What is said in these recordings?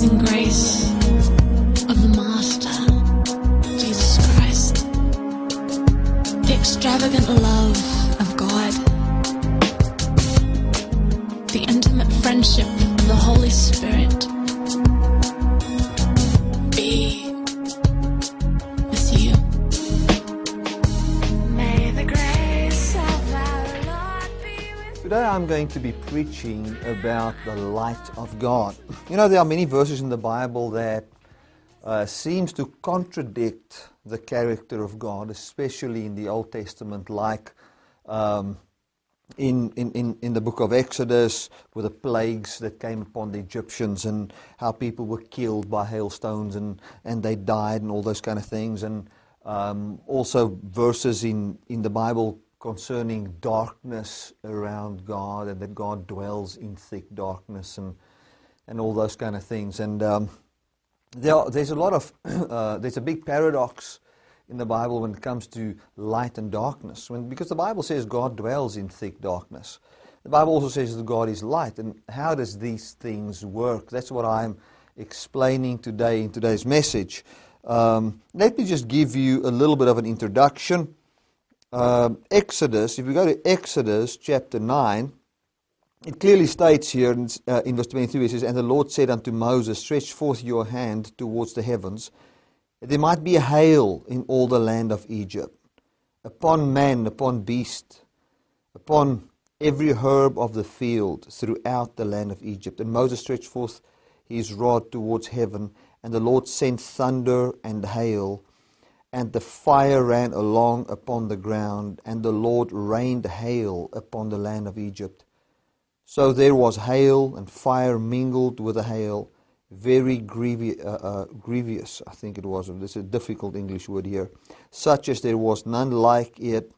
amazing grace going to be preaching about the light of God. You know, there are many verses in the Bible that uh, seems to contradict the character of God, especially in the Old Testament, like um, in, in, in, in the book of Exodus with the plagues that came upon the Egyptians and how people were killed by hailstones and, and they died and all those kind of things. And um, also verses in, in the Bible concerning darkness around God and that God dwells in thick darkness and, and all those kind of things. And um, there are, there's a lot of, uh, there's a big paradox in the Bible when it comes to light and darkness. When, because the Bible says God dwells in thick darkness. The Bible also says that God is light. And how does these things work? That's what I'm explaining today in today's message. Um, let me just give you a little bit of an introduction. Um, Exodus, if we go to Exodus chapter 9, it clearly states here in, uh, in verse 23, it says, And the Lord said unto Moses, Stretch forth your hand towards the heavens, that there might be a hail in all the land of Egypt, upon man, upon beast, upon every herb of the field throughout the land of Egypt. And Moses stretched forth his rod towards heaven, and the Lord sent thunder and hail, and the fire ran along upon the ground, and the Lord rained hail upon the land of Egypt. So there was hail and fire mingled with the hail, very uh, uh, grievous, I think it was. This is a difficult English word here. Such as there was none like it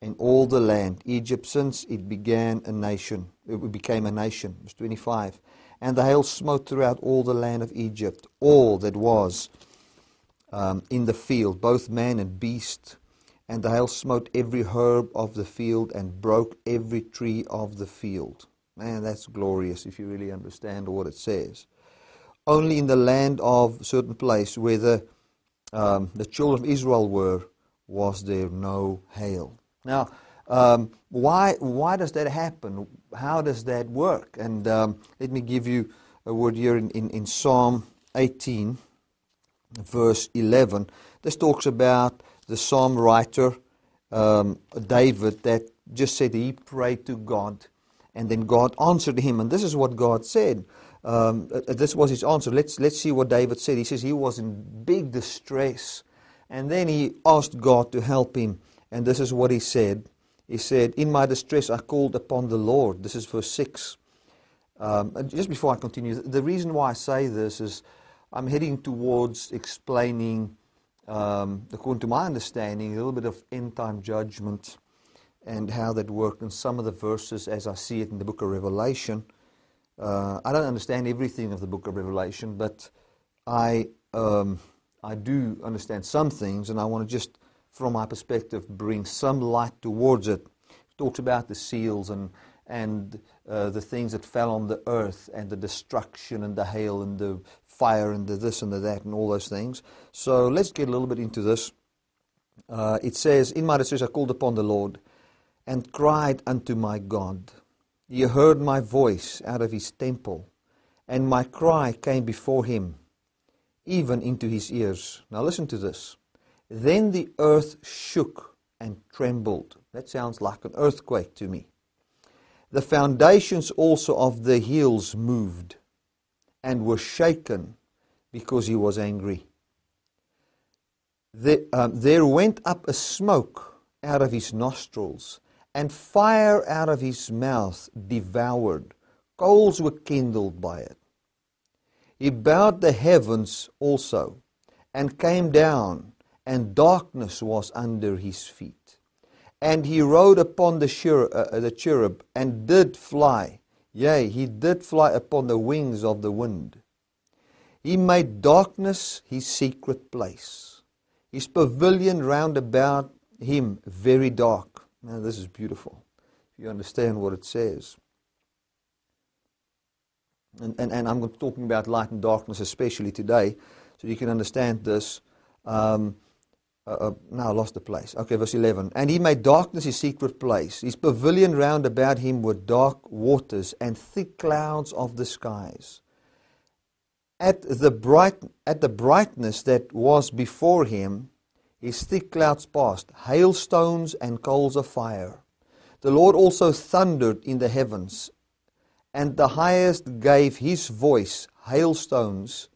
in all the land. Egypt, since it began a nation, it became a nation. Verse 25. And the hail smote throughout all the land of Egypt, all that was um, in the field, both man and beast. And the hail smote every herb of the field and broke every tree of the field. Man, that's glorious if you really understand what it says. Only in the land of certain place where the, um, the children of Israel were, was there no hail. Now, um, why, why does that happen? How does that work? And um, let me give you a word here in, in, in Psalm 18, verse 11. This talks about the psalm writer, um, David, that just said he prayed to God and then God answered him. And this is what God said. Um, uh, this was his answer. Let's, let's see what David said. He says he was in big distress. And then he asked God to help him. And this is what he said. He said, In my distress I called upon the Lord. This is verse 6. Um, and just before I continue, the reason why I say this is I'm heading towards explaining, um, according to my understanding, a little bit of end time judgment and how that worked in some of the verses as I see it in the book of Revelation. Uh, I don't understand everything of the book of Revelation, but I, um, I do understand some things, and I want to just, from my perspective, bring some light towards it. It talks about the seals and, and uh, the things that fell on the earth, and the destruction, and the hail, and the fire, and the this and the that, and all those things. So let's get a little bit into this. Uh, it says, In my distress I called upon the Lord and cried unto my God. He heard my voice out of his temple, and my cry came before him, even into his ears. Now listen to this. Then the earth shook and trembled. That sounds like an earthquake to me. The foundations also of the hills moved and were shaken because he was angry. The, um, there went up a smoke out of his nostrils and fire out of his mouth devoured. Coals were kindled by it. He bowed the heavens also, and came down, and darkness was under his feet. And he rode upon the, cherub, uh, the cherub, and did fly. Yea, he did fly upon the wings of the wind. He made darkness his secret place, his pavilion round about him very dark. Now, this is beautiful. If you understand what it says. and, and, and I'm talking about light and darkness especially today, so you can understand this. Um, uh, uh, now I lost the place. Okay, verse 11. And he made darkness his secret place. His pavilion round about him were dark waters and thick clouds of the skies. At the, bright, at the brightness that was before him, his thick clouds passed, hailstones and coals of fire. The Lord also thundered in the heavens, and the highest gave his voice, hailstones,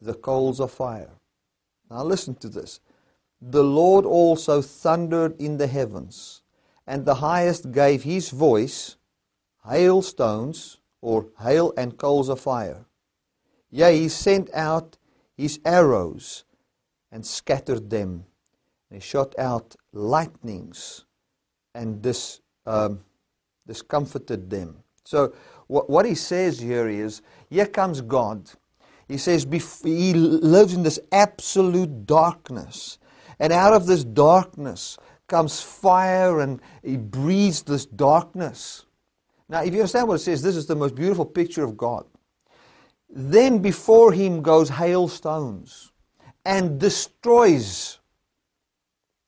the coals of fire. Now listen to this. The Lord also thundered in the heavens, and the highest gave his voice, hailstones, or hail and coals of fire. Yea, he sent out his arrows and scattered them. He shot out lightnings and dis, um, discomforted them. So, what, what he says here is here comes God. He says he lives in this absolute darkness. And out of this darkness comes fire and he breathes this darkness. Now, if you understand what it says, this is the most beautiful picture of God. Then before him goes hailstones and destroys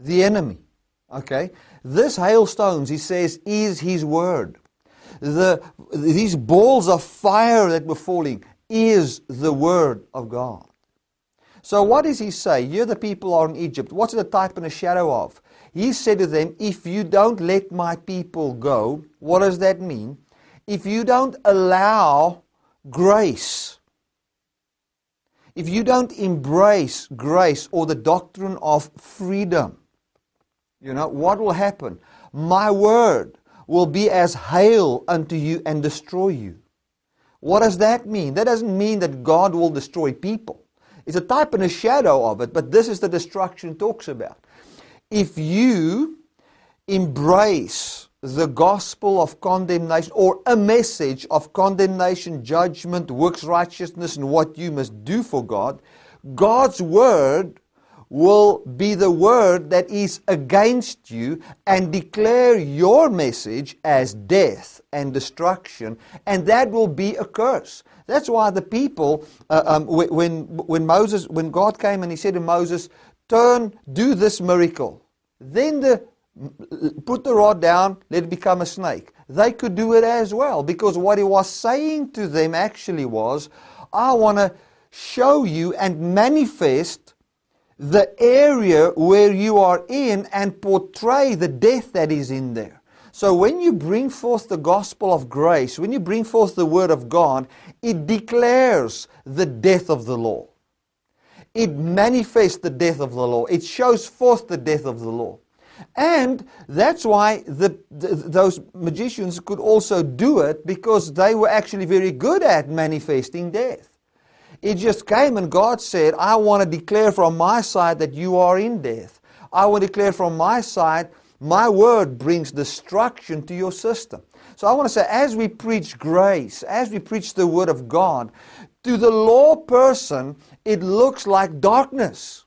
the enemy. Okay? This hailstones, he says, is his word. The, these balls of fire that were falling is the word of God. So what does he say? Here the people are in Egypt. What's a type and a shadow of? He said to them, If you don't let my people go, what does that mean? If you don't allow grace, if you don't embrace grace or the doctrine of freedom, you know, what will happen? My word will be as hail unto you and destroy you. What does that mean? That doesn't mean that God will destroy people. It's a type and a shadow of it, but this is the destruction talks about. If you embrace the gospel of condemnation or a message of condemnation, judgment, works righteousness, and what you must do for God, God's word will be the word that is against you and declare your message as death and destruction, and that will be a curse. That's why the people, uh, um, when, when Moses, when God came and he said to Moses, turn, do this miracle. Then the, put the rod down, let it become a snake. They could do it as well because what he was saying to them actually was, I want to show you and manifest the area where you are in and portray the death that is in there. So when you bring forth the gospel of grace, when you bring forth the word of God, it declares the death of the law. It manifests the death of the law. It shows forth the death of the law. And that's why the, the, those magicians could also do it because they were actually very good at manifesting death. It just came and God said, I want to declare from my side that you are in death. I want to declare from my side my word brings destruction to your system. So I want to say, as we preach grace, as we preach the word of God, to the law person, it looks like darkness.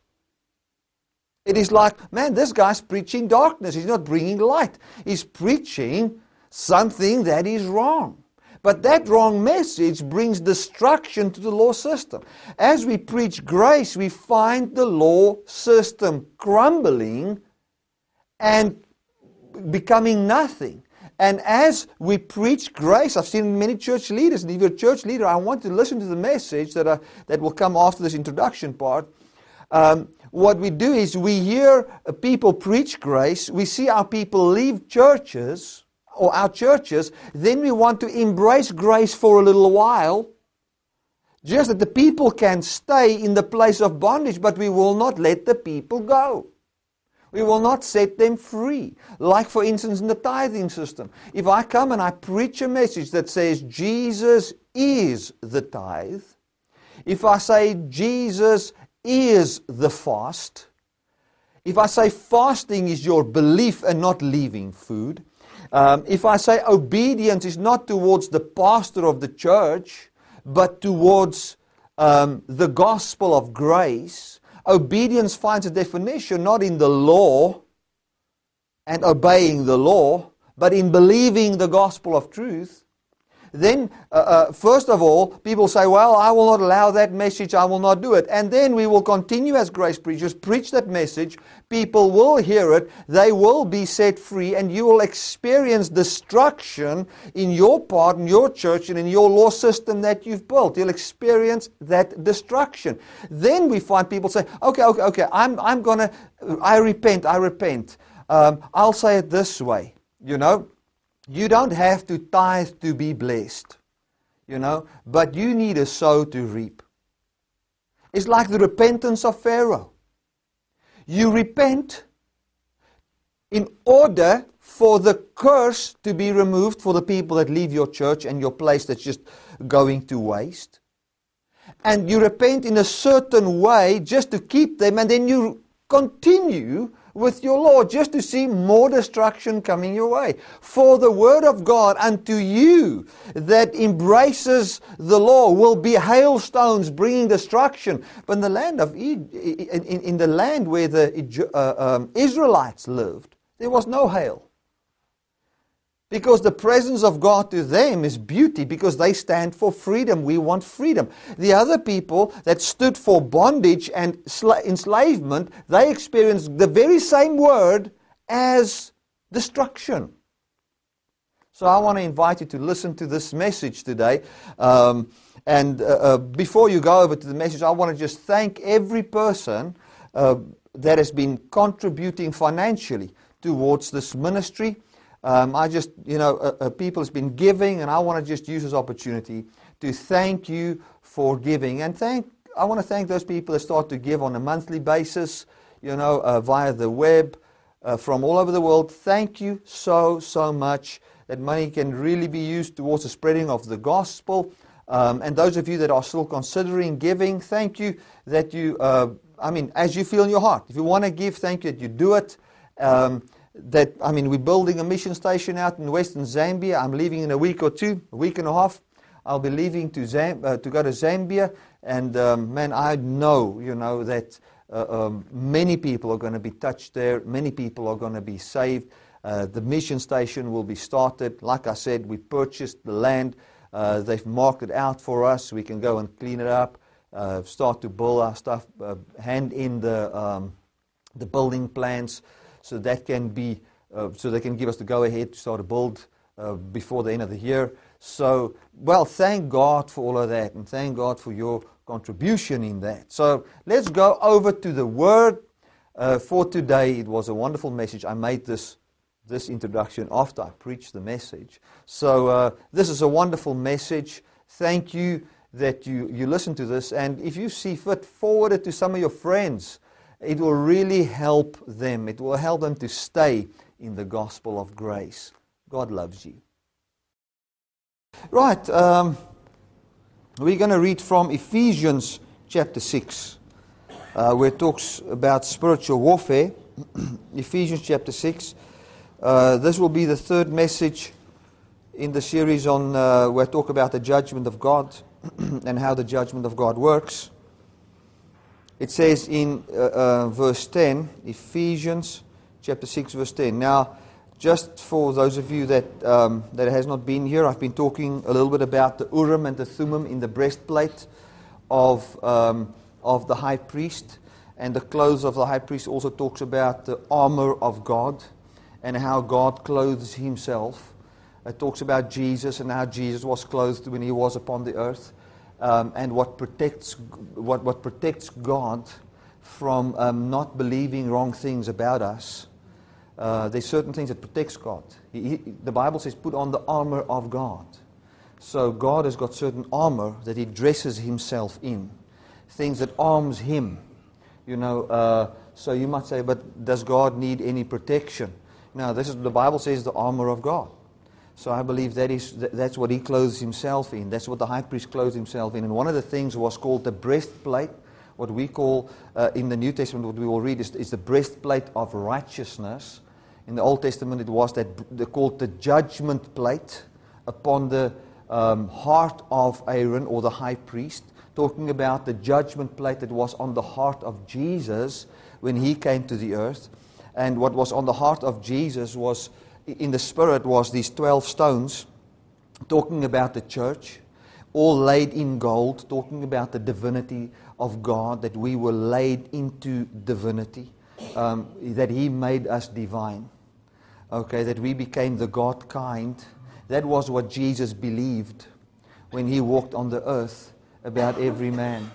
It is like, man, this guy's preaching darkness. He's not bringing light. He's preaching something that is wrong. But that wrong message brings destruction to the law system. As we preach grace, we find the law system crumbling and becoming nothing. And as we preach grace, I've seen many church leaders, and if you're a church leader, I want to listen to the message that, uh, that will come after this introduction part. Um, what we do is we hear people preach grace, we see our people leave churches or our churches, then we want to embrace grace for a little while, just that the people can stay in the place of bondage, but we will not let the people go. We will not set them free. Like, for instance, in the tithing system. If I come and I preach a message that says Jesus is the tithe, if I say Jesus is the fast, if I say fasting is your belief and not leaving food, um, if I say obedience is not towards the pastor of the church, but towards um, the gospel of grace, Obedience finds a definition not in the law and obeying the law, but in believing the gospel of truth. Then uh, uh, first of all, people say, Well, I will not allow that message, I will not do it. And then we will continue as grace preachers, preach that message. People will hear it, they will be set free, and you will experience destruction in your part, in your church, and in your law system that you've built. You'll experience that destruction. Then we find people say, Okay, okay, okay, I'm, I'm going to, I repent, I repent. Um, I'll say it this way, you know. You don't have to tithe to be blessed, you know, but you need a sow to reap. It's like the repentance of Pharaoh. You repent in order for the curse to be removed for the people that leave your church and your place that's just going to waste. And you repent in a certain way just to keep them, and then you continue with your Lord just to see more destruction coming your way. For the word of God unto you that embraces the law will be hailstones bringing destruction. But in the land of in, in the land where the uh, um, Israelites lived, there was no hail. Because the presence of God to them is beauty, because they stand for freedom. We want freedom. The other people that stood for bondage and enslavement, they experienced the very same word as destruction. So I want to invite you to listen to this message today. Um, and uh, uh, before you go over to the message, I want to just thank every person uh, that has been contributing financially towards this ministry. Um, I just, you know, uh, uh, people has been giving, and I want to just use this opportunity to thank you for giving. And thank, I want to thank those people that start to give on a monthly basis, you know, uh, via the web uh, from all over the world. Thank you so, so much. That money can really be used towards the spreading of the gospel. Um, and those of you that are still considering giving, thank you that you, uh, I mean, as you feel in your heart. If you want to give, thank you that you do it. Um, that, I mean, we're building a mission station out in western Zambia. I'm leaving in a week or two, a week and a half. I'll be leaving to, Zam- uh, to go to Zambia. And um, man, I know, you know, that uh, um, many people are going to be touched there. Many people are going to be saved. Uh, the mission station will be started. Like I said, we purchased the land. Uh, they've marked it out for us. We can go and clean it up, uh, start to build our stuff, uh, hand in the, um, the building plans so that can be, uh, so they can give us the go ahead to start a build uh, before the end of the year. So, well, thank God for all of that, and thank God for your contribution in that. So, let's go over to the Word uh, for today. It was a wonderful message. I made this this introduction after I preached the message. So, uh, this is a wonderful message. Thank you that you, you listen to this. And if you see fit, forward it to some of your friends it will really help them. It will help them to stay in the gospel of grace. God loves you. Right, um, we're going to read from Ephesians chapter 6, uh, where it talks about spiritual warfare. Ephesians chapter 6. Uh, this will be the third message in the series on uh, where I talk about the judgment of God and how the judgment of God works. It says in uh, uh, verse 10, Ephesians chapter 6, verse 10. Now, just for those of you that, um, that has not been here, I've been talking a little bit about the Urim and the Thummim in the breastplate of, um, of the high priest. And the clothes of the high priest also talks about the armor of God and how God clothes himself. It talks about Jesus and how Jesus was clothed when he was upon the earth um, and what protects, what, what protects God from um, not believing wrong things about us. Uh, there's certain things that protects God. He, he, the Bible says, put on the armor of God. So God has got certain armor that He dresses Himself in, things that arms Him. You know, uh, so you might say, but does God need any protection? Now, this is the Bible says the armor of God. So I believe that is, that's what he clothes himself in. That's what the high priest clothes himself in. And one of the things was called the breastplate. What we call uh, in the New Testament, what we will read is, is, the breastplate of righteousness. In the Old Testament, it was that they called the judgment plate upon the um, heart of Aaron or the high priest, talking about the judgment plate that was on the heart of Jesus when he came to the earth. And what was on the heart of Jesus was in the Spirit was these 12 stones talking about the church, all laid in gold, talking about the divinity of God, that we were laid into divinity, um, that He made us divine. Okay, that we became the God kind. That was what Jesus believed when He walked on the earth about every man.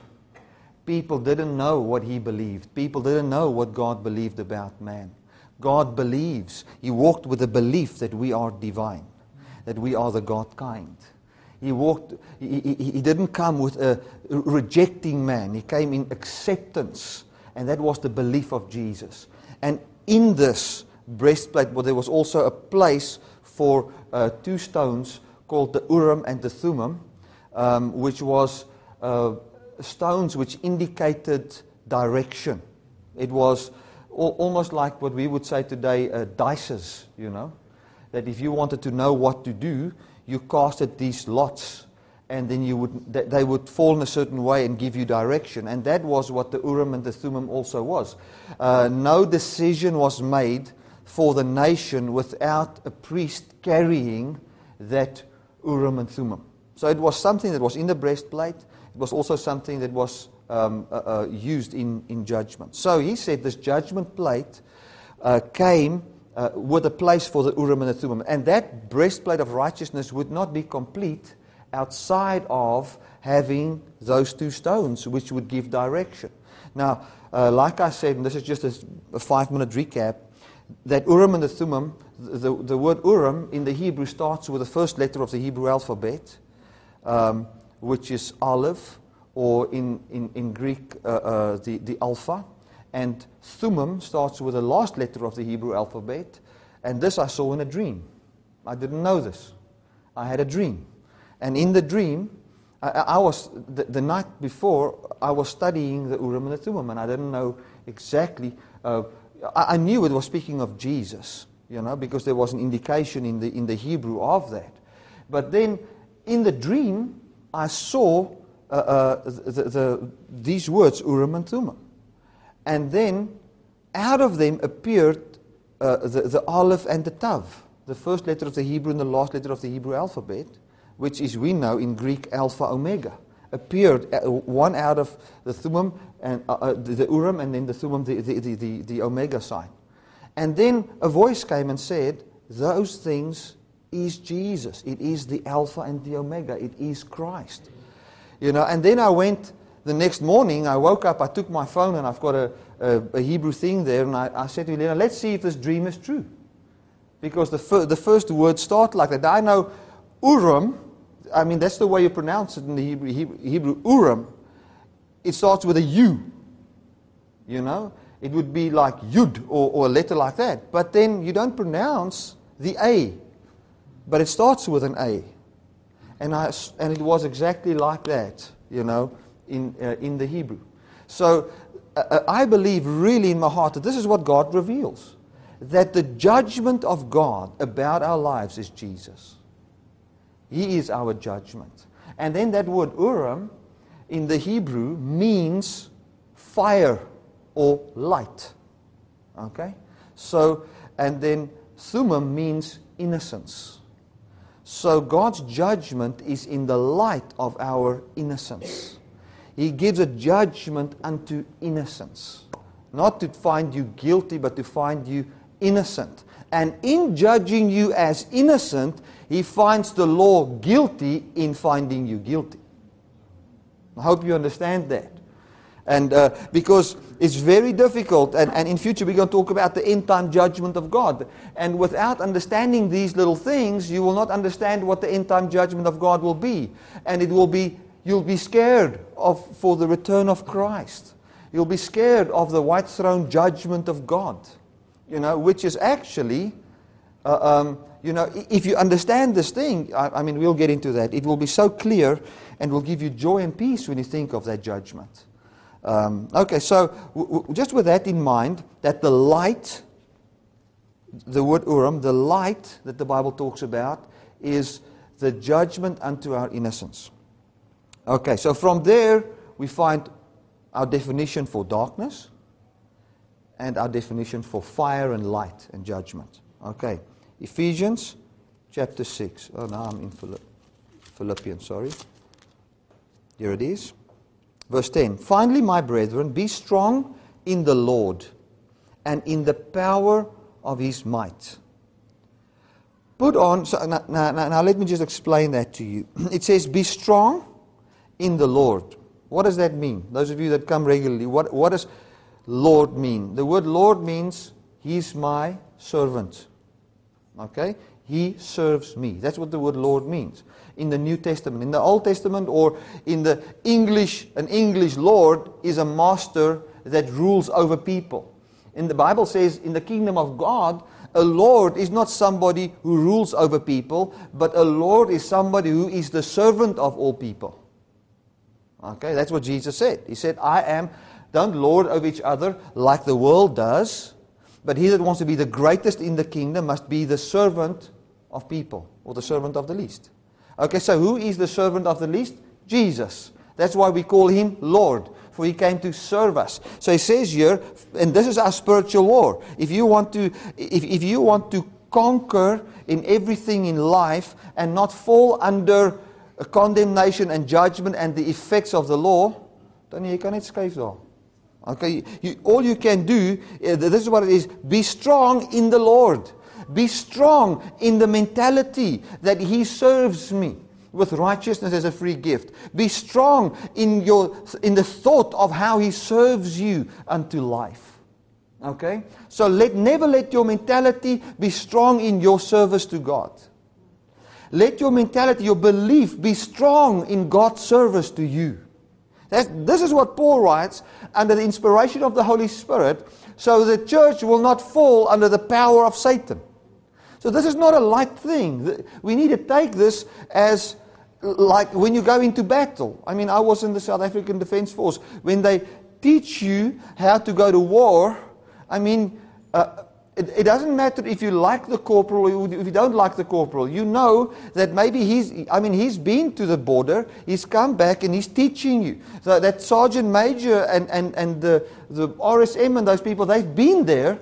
People didn't know what He believed, people didn't know what God believed about man. God believes. He walked with the belief that we are divine, that we are the God kind. He walked, he, he, he didn't come with a rejecting man. He came in acceptance. And that was the belief of Jesus. And in this breastplate, well, there was also a place for uh, two stones called the Urim and the Thummim, um, which was uh, stones which indicated direction. It was almost like what we would say today, uh, dices, you know. That if you wanted to know what to do, you casted these lots, and then you would, they would fall in a certain way and give you direction. And that was what the Urim and the Thummim also was. Uh, no decision was made for the nation without a priest carrying that Urim and Thummim. So it was something that was in the breastplate. It was also something that was um, uh, uh, used in, in judgment. So he said this judgment plate uh, came uh, with a place for the Urim and the Thummim. And that breastplate of righteousness would not be complete outside of having those two stones, which would give direction. Now, uh, like I said, and this is just a, a five minute recap, that Urim and the Thummim, the, the word Urim in the Hebrew starts with the first letter of the Hebrew alphabet, um, which is Aleph, or in, in, in Greek, uh, uh, the, the Alpha. And Thummim starts with the last letter of the Hebrew alphabet. And this I saw in a dream. I didn't know this. I had a dream. And in the dream, I, I was, the, the, night before, I was studying the Urim and the Thummim, and I didn't know exactly. Uh, I, I knew it was speaking of Jesus, you know, because there was an indication in the, in the Hebrew of that. But then in the dream, I saw uh, uh, the, the, these words, Urim and Thummim. And then out of them appeared uh, the, the Aleph and the Tav, the first letter of the Hebrew and the last letter of the Hebrew alphabet, which is, we know in Greek, Alpha Omega. Appeared uh, one out of the Thummim and uh, uh, the, Urim, and then the Thummim, the, the, the, the Omega sign. And then a voice came and said, Those things is Jesus. It is the Alpha and the Omega. It is Christ. You know, and then I went the next morning, I woke up, I took my phone, and I've got a, a, a Hebrew thing there, and I, I, said to Elena, let's see if this dream is true. Because the, fir- the first words start like that. I know Urim, I mean, that's the way you pronounce it in the Hebrew, Hebrew, Hebrew Urim. It starts with a U, you know? It would be like Yud or, or a letter like that. But then you don't pronounce the A, but it starts with an A. And, I, and it was exactly like that, you know, in, uh, in the Hebrew. So uh, I believe really in my heart that this is what God reveals that the judgment of God about our lives is Jesus. He is our judgment. And then that word Urim in the Hebrew means fire or light. Okay? So, and then Thummim means innocence. So God's judgment is in the light of our innocence. He gives a judgment unto innocence. Not to find you guilty, but to find you innocent. And in judging you as innocent, he finds the law guilty in finding you guilty. I hope you understand that. And uh, because it's very difficult, and, and in future we're going to talk about the end time judgment of God. And without understanding these little things, you will not understand what the end time judgment of God will be. And it will be, you'll be scared of, for the return of Christ. You'll be scared of the white throne judgment of God, you know, which is actually, uh, um, you know, if you understand this thing, I, I mean, we'll get into that. It will be so clear and will give you joy and peace when you think of that judgment. Um, okay, so w- w- just with that in mind, that the light, the word Urim, the light that the Bible talks about, is the judgment unto our innocence. Okay, so from there we find our definition for darkness and our definition for fire and light and judgment. Okay, Ephesians chapter 6. Oh, now I'm in Philippians, sorry. Here it is. Verse 10 Finally, my brethren, be strong in the Lord and in the power of his might. Put on, so now, now, now let me just explain that to you. It says, Be strong in the Lord. What does that mean? Those of you that come regularly, what, what does Lord mean? The word Lord means He's my servant. Okay? He serves me. That's what the word Lord means in the New Testament. In the Old Testament or in the English, an English Lord is a master that rules over people. And the Bible says in the kingdom of God, a Lord is not somebody who rules over people, but a Lord is somebody who is the servant of all people. Okay, that's what Jesus said. He said, I am, don't lord over each other like the world does, but he that wants to be the greatest in the kingdom must be the servant of people, or the servant of the least. Okay, so who is the servant of the least? Jesus. That's why we call him Lord, for he came to serve us. So he says here, and this is our spiritual war. If you want to, if, if you want to conquer in everything in life and not fall under condemnation and judgment and the effects of the law, jy kan net skuif daar. Okay, you, all you can do, uh, this is what it is, be strong in the Lord. Be strong in the mentality that He serves me with righteousness as a free gift. Be strong in, your, in the thought of how He serves you unto life. Okay? So let, never let your mentality be strong in your service to God. Let your mentality, your belief be strong in God's service to you. That's, this is what Paul writes under the inspiration of the Holy Spirit, so the church will not fall under the power of Satan. So this is not a light thing. We need to take this as like when you go into battle. I mean, I was in the South African Defence Force. When they teach you how to go to war, I mean, uh, it, it, doesn't matter if you like the corporal or if you don't like the corporal. You know that maybe he's, I mean, he's been to the border, he's come back and he's teaching you. So that Sergeant Major and, and, and the, the RSM and those people, they've been there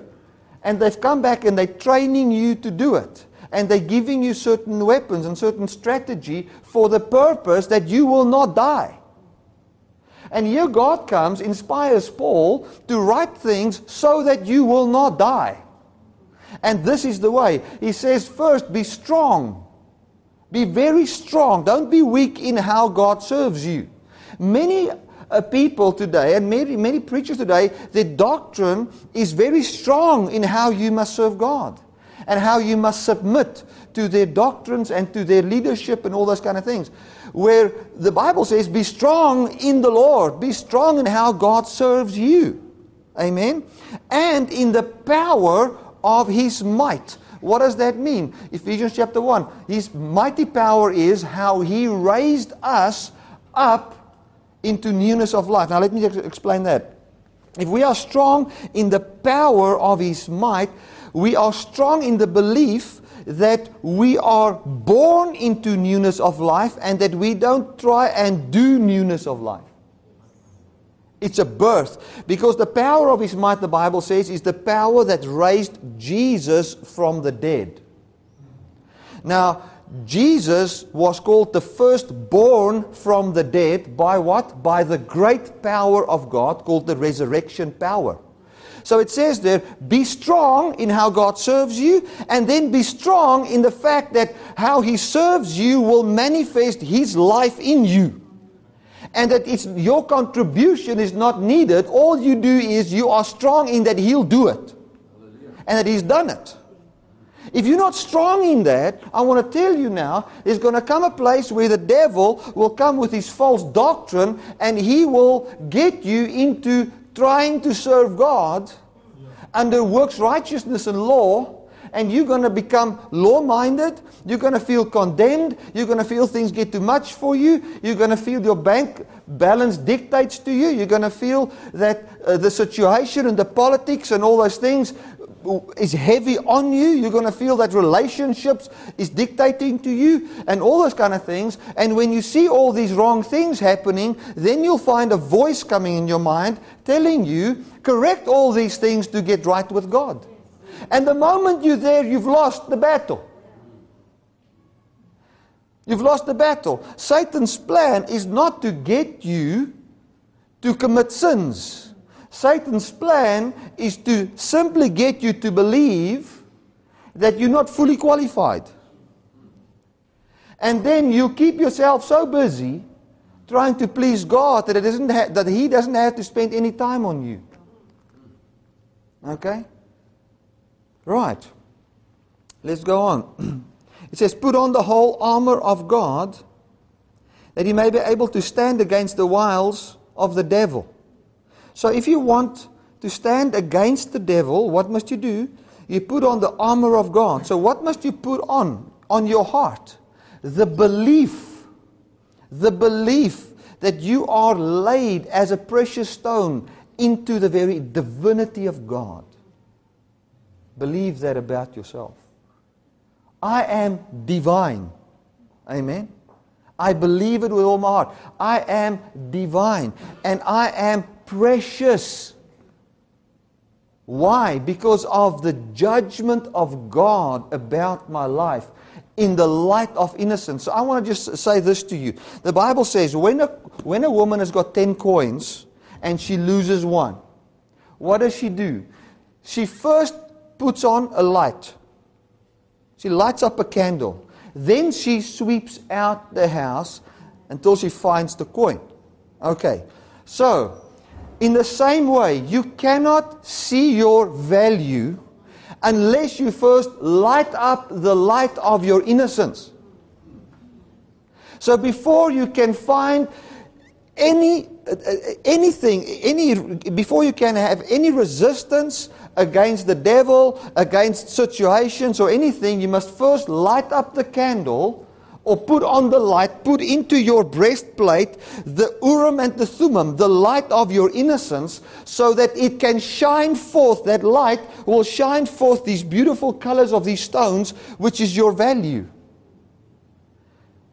and they've come back and they're training you to do it. And they're giving you certain weapons and certain strategy for the purpose that you will not die. And here God comes, inspires Paul to write things so that you will not die. And this is the way. He says, first, be strong. Be very strong. Don't be weak in how God serves you. Many uh, people today, and many, many preachers today, their doctrine is very strong in how you must serve God and how you must submit to their doctrines and to their leadership and all those kind of things. Where the Bible says, be strong in the Lord, be strong in how God serves you. Amen. And in the power of his might. What does that mean? Ephesians chapter 1. His mighty power is how he raised us up into newness of life. Now, let me explain that. If we are strong in the power of his might, we are strong in the belief that we are born into newness of life and that we don't try and do newness of life. It's a birth. Because the power of his might, the Bible says, is the power that raised Jesus from the dead. Now, Jesus was called the firstborn from the dead by what? By the great power of God called the resurrection power. So it says there, be strong in how God serves you, and then be strong in the fact that how He serves you will manifest His life in you and that it's, your contribution is not needed. All you do is you are strong in that He'll do it and that He's done it. If you're not strong in that, I want to tell you now, there's going to come a place where the devil will come with his false doctrine and he will get you into trying to serve God under works righteousness and law and you're going to become law minded. You're going to feel condemned. You're going to feel things get too much for you. You're going to feel your bank balance dictates to you. You're going to feel that uh, the situation and the politics and all those things is heavy on you. You're going to feel that relationships is dictating to you and all those kind of things. And when you see all these wrong things happening, then you'll find a voice coming in your mind telling you, correct all these things to get right with God. And the moment you're there, you've lost the battle. You've lost the battle. Satan's plan is not to get you to commit sins. Satan's plan is to simply get you to believe that you're not fully qualified. And then you keep yourself so busy trying to please God that, it doesn't ha- that He doesn't have to spend any time on you. Okay? Right. Let's go on. It says, Put on the whole armor of God that you may be able to stand against the wiles of the devil. So if you want to stand against the devil, what must you do? You put on the armor of God. So what must you put on? On your heart. The belief. The belief that you are laid as a precious stone into the very divinity of God. Believe that about yourself. I am divine. Amen. I believe it with all my heart. I am divine and I am precious. Why? Because of the judgment of God about my life in the light of innocence. So I want to just say this to you. The Bible says when a, when a woman has got 10 coins and she loses one, what does she do? She first puts on a light. She lights up a candle. Then she sweeps out the house until she finds the coin. Okay. So, in the same way, you cannot see your value unless you first light up the light of your innocence. So, before you can find any uh, anything any before you can have any resistance against the devil, against situations or anything, you must first light up the candle or put on the light, put into your breastplate the Urim and the Thummim, the light of your innocence, so that it can shine forth. That light will shine forth these beautiful colors of these stones, which is your value.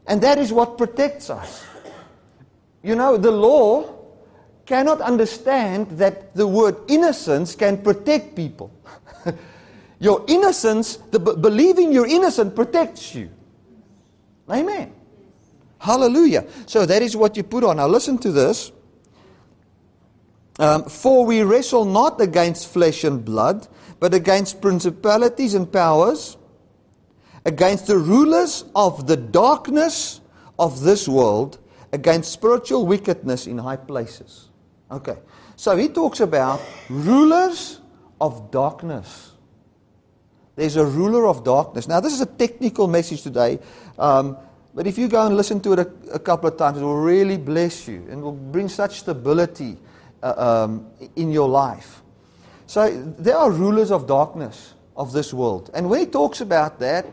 And that is what protects us. You know, the law cannot understand that the word innocence can protect people. your innocence, the b- believing you're innocent protects you. Amen. Hallelujah. So that is what you put on. Now listen to this. Um, For we wrestle not against flesh and blood, but against principalities and powers, against the rulers of the darkness of this world, against spiritual wickedness in high places. Okay. So he talks about rulers of darkness. There's a ruler of darkness. Now, this is a technical message today, um, but if you go and listen to it a, a, couple of times, it will really bless you and will bring such stability uh, um, in your life. So, there are rulers of darkness of this world. And when he talks about that,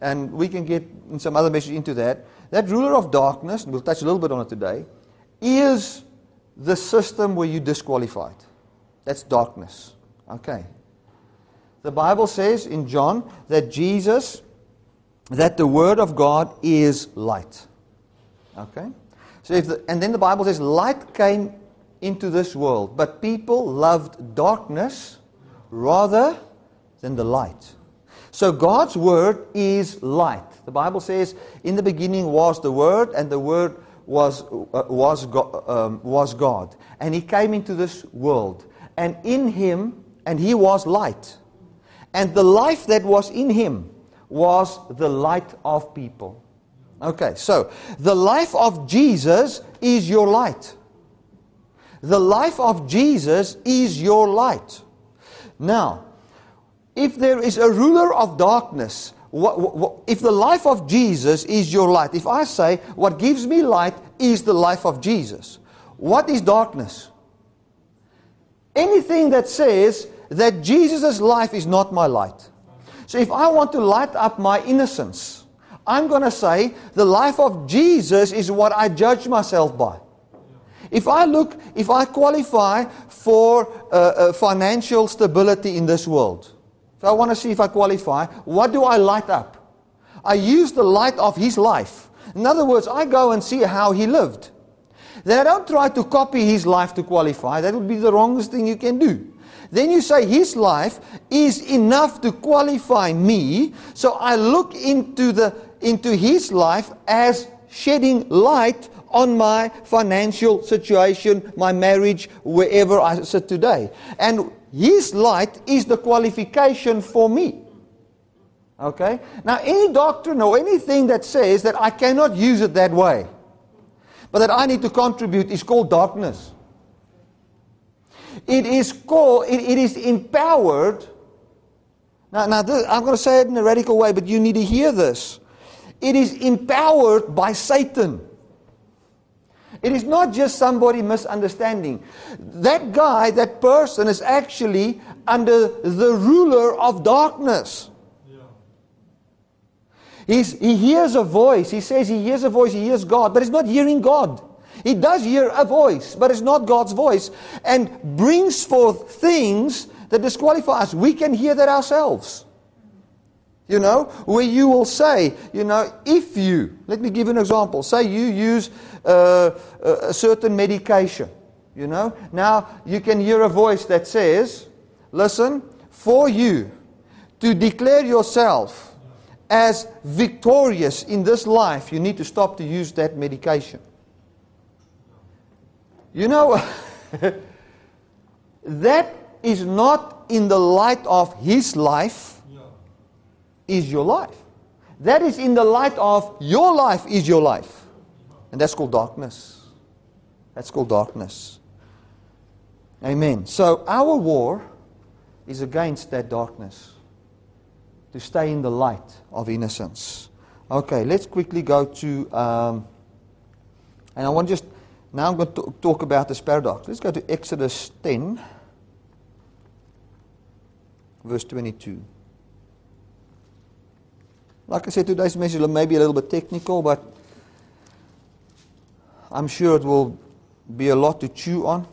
and we can get in some other message into that, that ruler of darkness, and we'll touch a little bit on it today, is the system where you disqualified. That's darkness. Okay. The Bible says in John that Jesus, that the Word of God is light. Okay? So if the, and then the Bible says light came into this world, but people loved darkness rather than the light. So God's Word is light. The Bible says, in the beginning was the Word, and the Word was, uh, was, God, um, was God. And he came into this world. And in him, and he was light. And the life that was in him was the light of people. Okay, so the life of Jesus is your light. The life of Jesus is your light. Now, if there is a ruler of darkness what, what, if the life of Jesus is your light, if I say what gives me light is the life of Jesus, what is darkness? Anything that says that Jesus' life is not my light. So if I want to light up my innocence, I'm going to say the life of Jesus is what I judge myself by. If I look, if I qualify for uh, uh, financial stability in this world, so I want to see if I qualify. What do I light up? I use the light of his life. In other words, I go and see how he lived. Then I don't try to copy his life to qualify. That would be the wrongest thing you can do. Then you say his life is enough to qualify me. So I look into the into his life as shedding light on my financial situation, my marriage, wherever I sit today. And his light is the qualification for me. Okay? Now, any doctrine or anything that says that I cannot use it that way, but that I need to contribute, is called darkness. It is called, it, it is empowered. Now, now this, I'm going to say it in a radical way, but you need to hear this. It is empowered by Satan. It is not just somebody misunderstanding. That guy, that person, is actually under the ruler of darkness. He's, he hears a voice. He says he hears a voice, he hears God, but he's not hearing God. He does hear a voice, but it's not God's voice, and brings forth things that disqualify us. We can hear that ourselves. You know, where you will say, you know, if you, let me give you an example. Say you use uh, a certain medication, you know. Now, you can hear a voice that says, listen, for you to declare yourself as victorious in this life, you need to stop to use that medication. You know, that is not in the light of his life, is your life. That is in the light of your life, is your life. And that's called darkness. That's called darkness. Amen. So our war is against that darkness. To stay in the light of innocence. Okay, let's quickly go to, um, and I want just now I'm going to talk about this paradox. Let's go to Exodus 10, verse 22. Like I said, today's message may be a little bit technical, but I'm sure it will be a lot to chew on.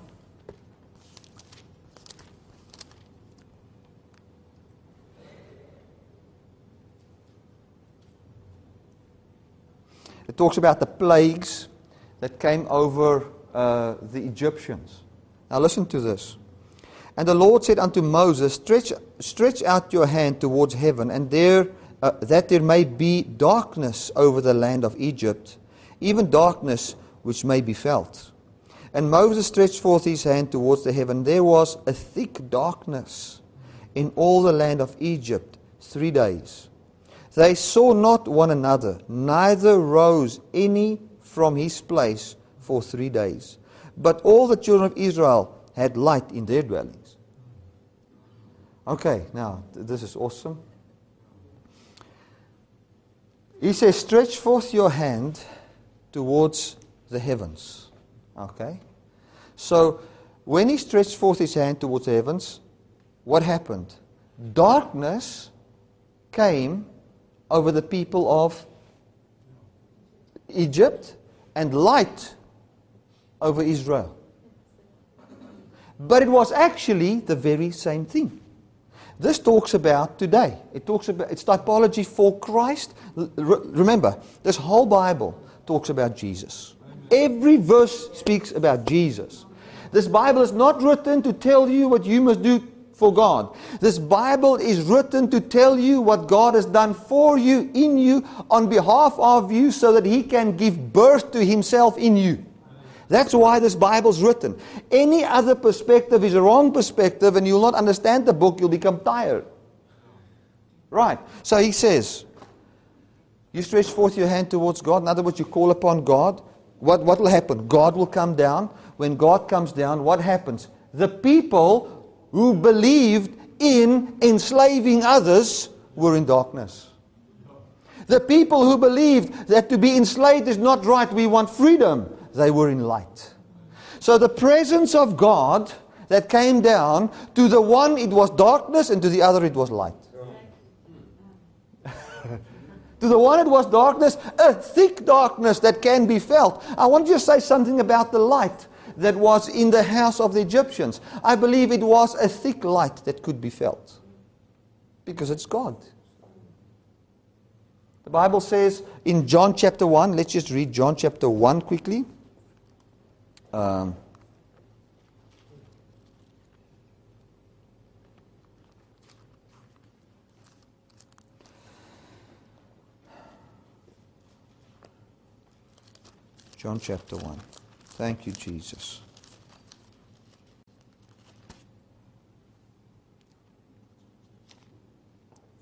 It talks about the plagues that came over uh, the Egyptians. Now listen to this. And the Lord said unto Moses, Stretch, stretch out your hand towards heaven, and there, uh, that there may be darkness over the land of Egypt, even darkness which may be felt. And Moses stretched forth his hand towards the heaven. There was a thick darkness in all the land of Egypt three days. They saw not one another, neither rose any from his place for three days. But all the children of Israel had light in their dwellings. Okay, now, this is awesome. He says, Stretch forth your hand towards the heavens. Okay? So, when he stretched forth his hand towards the heavens, what happened? Darkness came over the people of Egypt and light over Israel. But it was actually the very same thing. This talks about today. It talks about it's typology for Christ. remember, this whole Bible talks about Jesus. Every verse speaks about Jesus. This Bible is not written to tell you what you must do for God. This Bible is written to tell you what God has done for you, in you, on behalf of you, so that He can give birth to Himself in you. That's why this Bible is written. Any other perspective is a wrong perspective, and you'll not understand the book, you'll become tired. Right. So he says, You stretch forth your hand towards God. In other words, you call upon God. What, what will happen? God will come down. When God comes down, what happens? The people who believed in enslaving others were in darkness. The people who believed that to be enslaved is not right, we want freedom, they were in light. So the presence of God that came down, to the one it was darkness, and to the other it was light. to the one it was darkness, a thick darkness that can be felt. I want you to say something about the light that was in the house of the Egyptians. I believe it was a thick light that could be felt because it's God. The Bible says in John chapter 1, let's just read John chapter 1 quickly. Um, John chapter 1. Thank you, Jesus.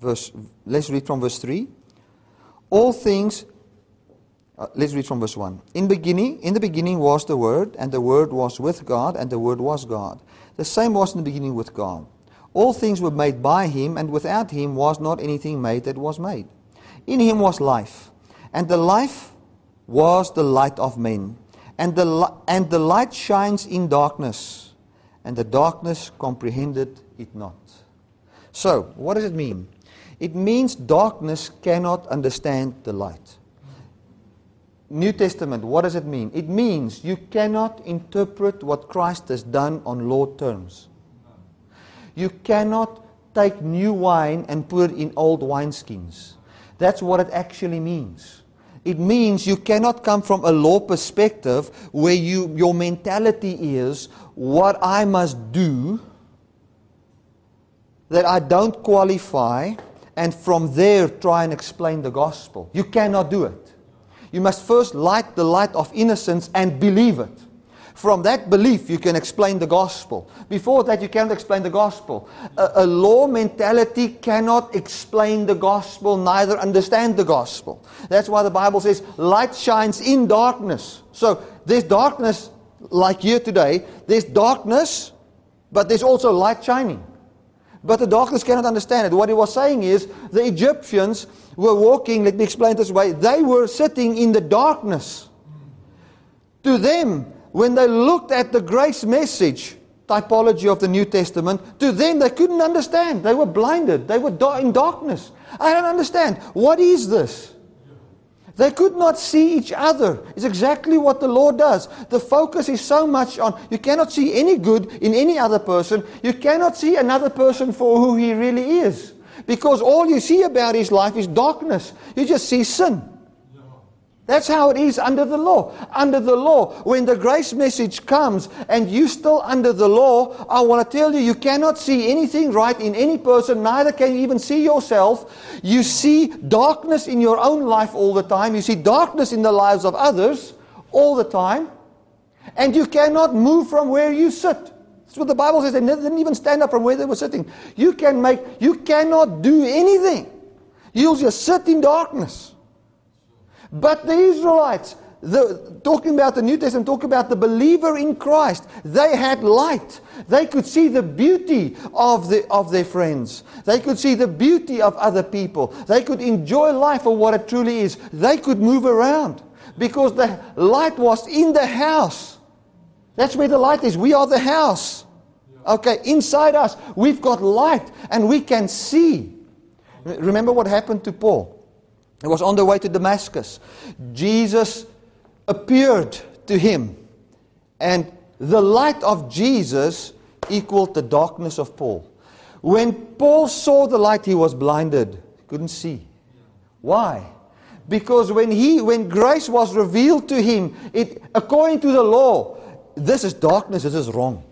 Verse, let's read from verse 3. All things, uh, let's read from verse 1. In, beginning, in the beginning was the Word, and the Word was with God, and the Word was God. The same was in the beginning with God. All things were made by him, and without him was not anything made that was made. In him was life, and the life was the light of men. And the, and the light shines in darkness, and the darkness comprehended it not. So, what does it mean? It means darkness cannot understand the light. New Testament, what does it mean? It means you cannot interpret what Christ has done on law terms. You cannot take new wine and put it in old wineskins. That's what it actually means. It means you cannot come from a law perspective where you, your mentality is what I must do that I don't qualify, and from there try and explain the gospel. You cannot do it. You must first light the light of innocence and believe it. From that belief, you can explain the gospel. Before that, you cannot explain the gospel. A, a, law mentality cannot explain the gospel, neither understand the gospel. That's why the Bible says light shines in darkness. So there's darkness, like here today, there's darkness, but there's also light shining. But the darkness cannot understand it. What he was saying is the Egyptians were walking, let me explain this way, they were sitting in the darkness. To them, when they looked at the grace message typology of the New Testament, to them they couldn't understand. They were blinded. They were in darkness. I don't understand. What is this? They could not see each other. It's exactly what the Lord does. The focus is so much on, you cannot see any good in any other person. You cannot see another person for who he really is. Because all you see about his life is darkness. You just see sin. That's how it is under the law. Under the law, when the grace message comes and you still under the law, I want to tell you, you cannot see anything right in any person, neither can you even see yourself. You see darkness in your own life all the time. You see darkness in the lives of others all the time. And you cannot move from where you sit. That's what the Bible says. They didn't even stand up from where they were sitting. You can make, you cannot do anything. You'll just sit in darkness. But the Israelites, the, talking about the New Testament, talking about the believer in Christ. They had light. They could see the beauty of, the, of their friends. They could see the beauty of other people. They could enjoy life for what it truly is. They could move around because the light was in the house. That's where the light is. We are the house. Okay, inside us, we've got light and we can see. Remember what happened to Paul? He was on the way to Damascus. Jesus appeared to him, and the light of Jesus equaled the darkness of Paul. When Paul saw the light, he was blinded, couldn't see. Why? Because when he when grace was revealed to him, it according to the law, this is darkness, this is wrong.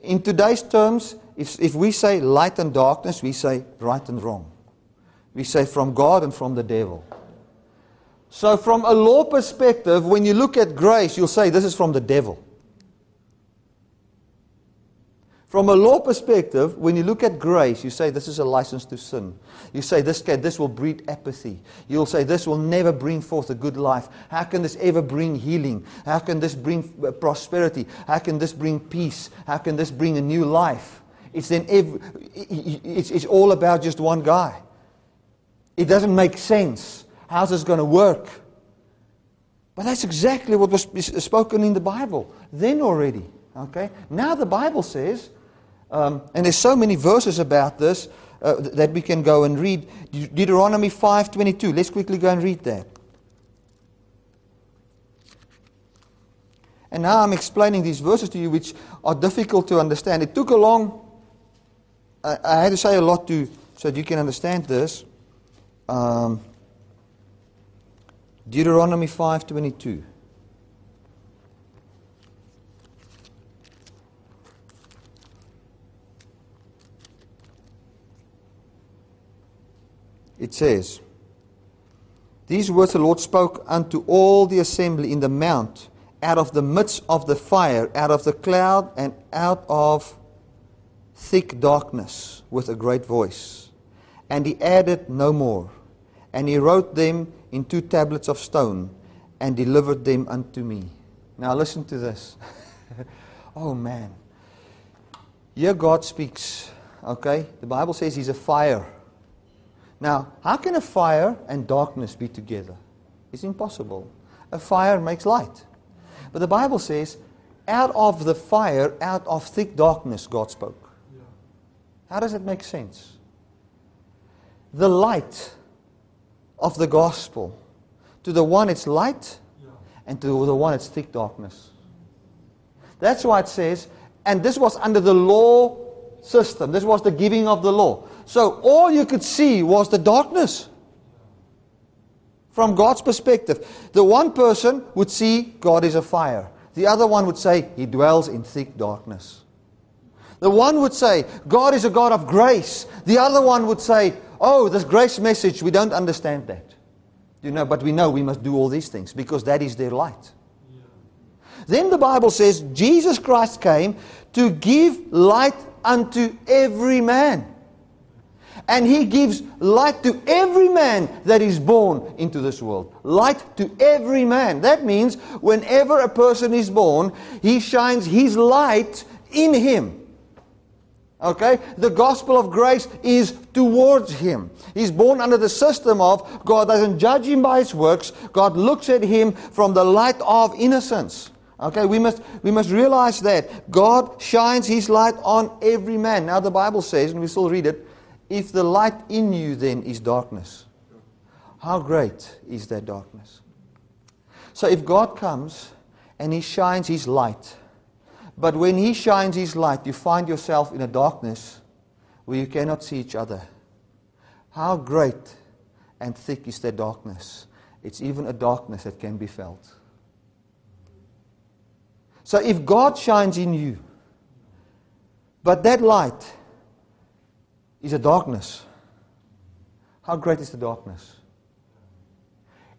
In today's terms, if, if we say light and darkness, we say right and wrong. We say from God and from the devil. So, from a law perspective, when you look at grace, you'll say this is from the devil. From a law perspective, when you look at grace, you say this is a license to sin. You say this, can, this will breed apathy. You'll say this will never bring forth a good life. How can this ever bring healing? How can this bring uh, prosperity? How can this bring peace? How can this bring a new life? It's, then every, it's, it's all about just one guy. It doesn't make sense. How's this going to work? But that's exactly what was spoken in the Bible then already. Okay? Now the Bible says, um, and there's so many verses about this uh, that we can go and read. Deuteronomy 5:22. Let's quickly go and read that. And now I'm explaining these verses to you, which are difficult to understand. It took a long. I, I had to say a lot to so that you can understand this. Um, Deuteronomy 5:22. It says, These words the Lord spoke unto all the assembly in the mount, out of the midst of the fire, out of the cloud, and out of thick darkness, with a great voice. And he added no more. And he wrote them in two tablets of stone, and delivered them unto me. Now listen to this. oh man. Here God speaks. Okay? The Bible says he's a fire. Now, how can a fire and darkness be together? It's impossible. A fire makes light. But the Bible says, out of the fire, out of thick darkness, God spoke. How does it make sense? The light of the gospel. To the one, it's light, and to the one, it's thick darkness. That's why it says, and this was under the law system. This was the giving of the law. So all you could see was the darkness. From God's perspective, the one person would see God is a fire. The other one would say he dwells in thick darkness. The one would say God is a God of grace. The other one would say, oh, this grace message, we don't understand that. You know, but we know we must do all these things because that is their light. Then the Bible says Jesus Christ came to give light unto every man. And he gives light to every man that is born into this world. Light to every man. That means whenever a person is born, he shines his light in him. Okay? The gospel of grace is towards him. He's born under the system of God doesn't judge him by his works, God looks at him from the light of innocence. Okay, we must, we must realize that God shines His light on every man. Now, the Bible says, and we still read it, if the light in you then is darkness, how great is that darkness? So, if God comes and He shines His light, but when He shines His light, you find yourself in a darkness where you cannot see each other, how great and thick is that darkness? It's even a darkness that can be felt. So if God shines in you, but that light is a darkness, how great is the darkness?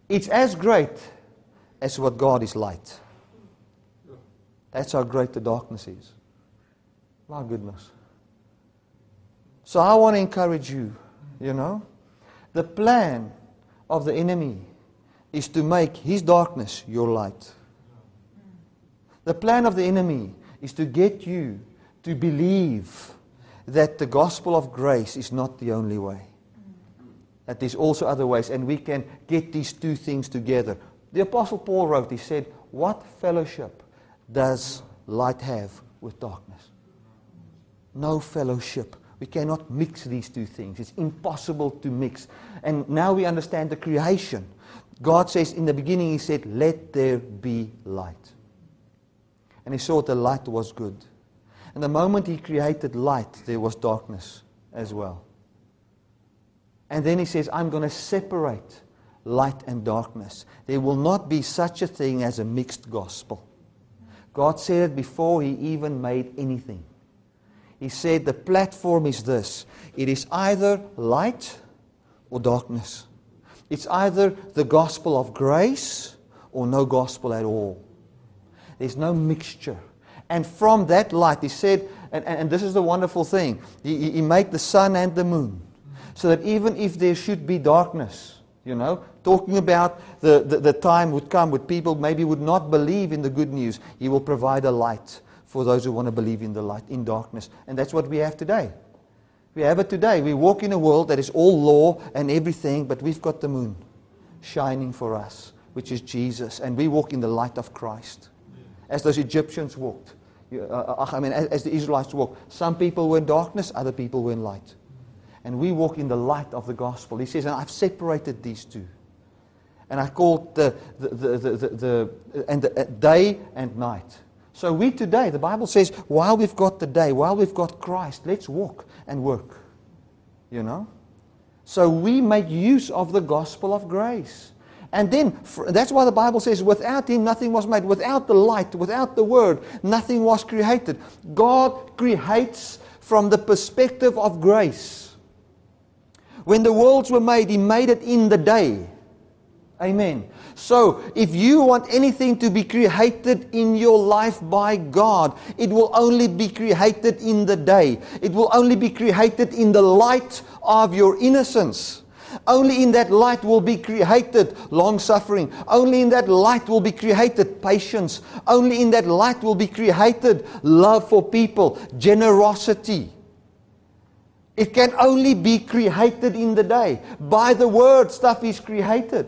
It's as great as what God is light. That's how great the darkness is. My goodness. So I want to encourage you, you know. The plan of the enemy is to make his darkness your light. The plan of the enemy is to get you to believe that the gospel of grace is not the only way. That there's also other ways, and we can get these two things together. The Apostle Paul wrote, he said, What fellowship does light have with darkness? No fellowship. We cannot mix these two things. It's impossible to mix. And now we understand the creation. God says in the beginning, He said, Let there be light and he saw the light was good. And the moment he created light, there was darkness as well. And then he says, I'm going to separate light and darkness. There will not be such a thing as a mixed gospel. God said it before he even made anything. He said, The platform is this it is either light or darkness. It's either the gospel of grace or no gospel at all. There's no mixture. And from that light, he said, and, and this is the wonderful thing, he, he made the sun and the moon. So that even if there should be darkness, you know, talking about the, the, the time would come when people maybe would not believe in the good news, he will provide a light for those who want to believe in the light, in darkness. And that's what we have today. We have it today. We walk in a world that is all law and everything, but we've got the moon shining for us, which is Jesus. And we walk in the light of Christ as those Egyptians walked. Uh, uh, I mean, as the Israelites walked. Some people were in darkness, other people were in light. And we walk in the light of the gospel. He says, and I've separated these two. And I called the, the, the, the, the and the, uh, day and night. So we today, the Bible says, while we've got the day, while we've got Christ, let's walk and work. You know? So we make use of the gospel of grace. And then that's why the Bible says, without him, nothing was made. Without the light, without the word, nothing was created. God creates from the perspective of grace. When the worlds were made, he made it in the day. Amen. So, if you want anything to be created in your life by God, it will only be created in the day. It will only be created in the light of your innocence. Only in that light will be created long suffering. Only in that light will be created patience. Only in that light will be created love for people, generosity. It can only be created in the day. By the word, stuff is created.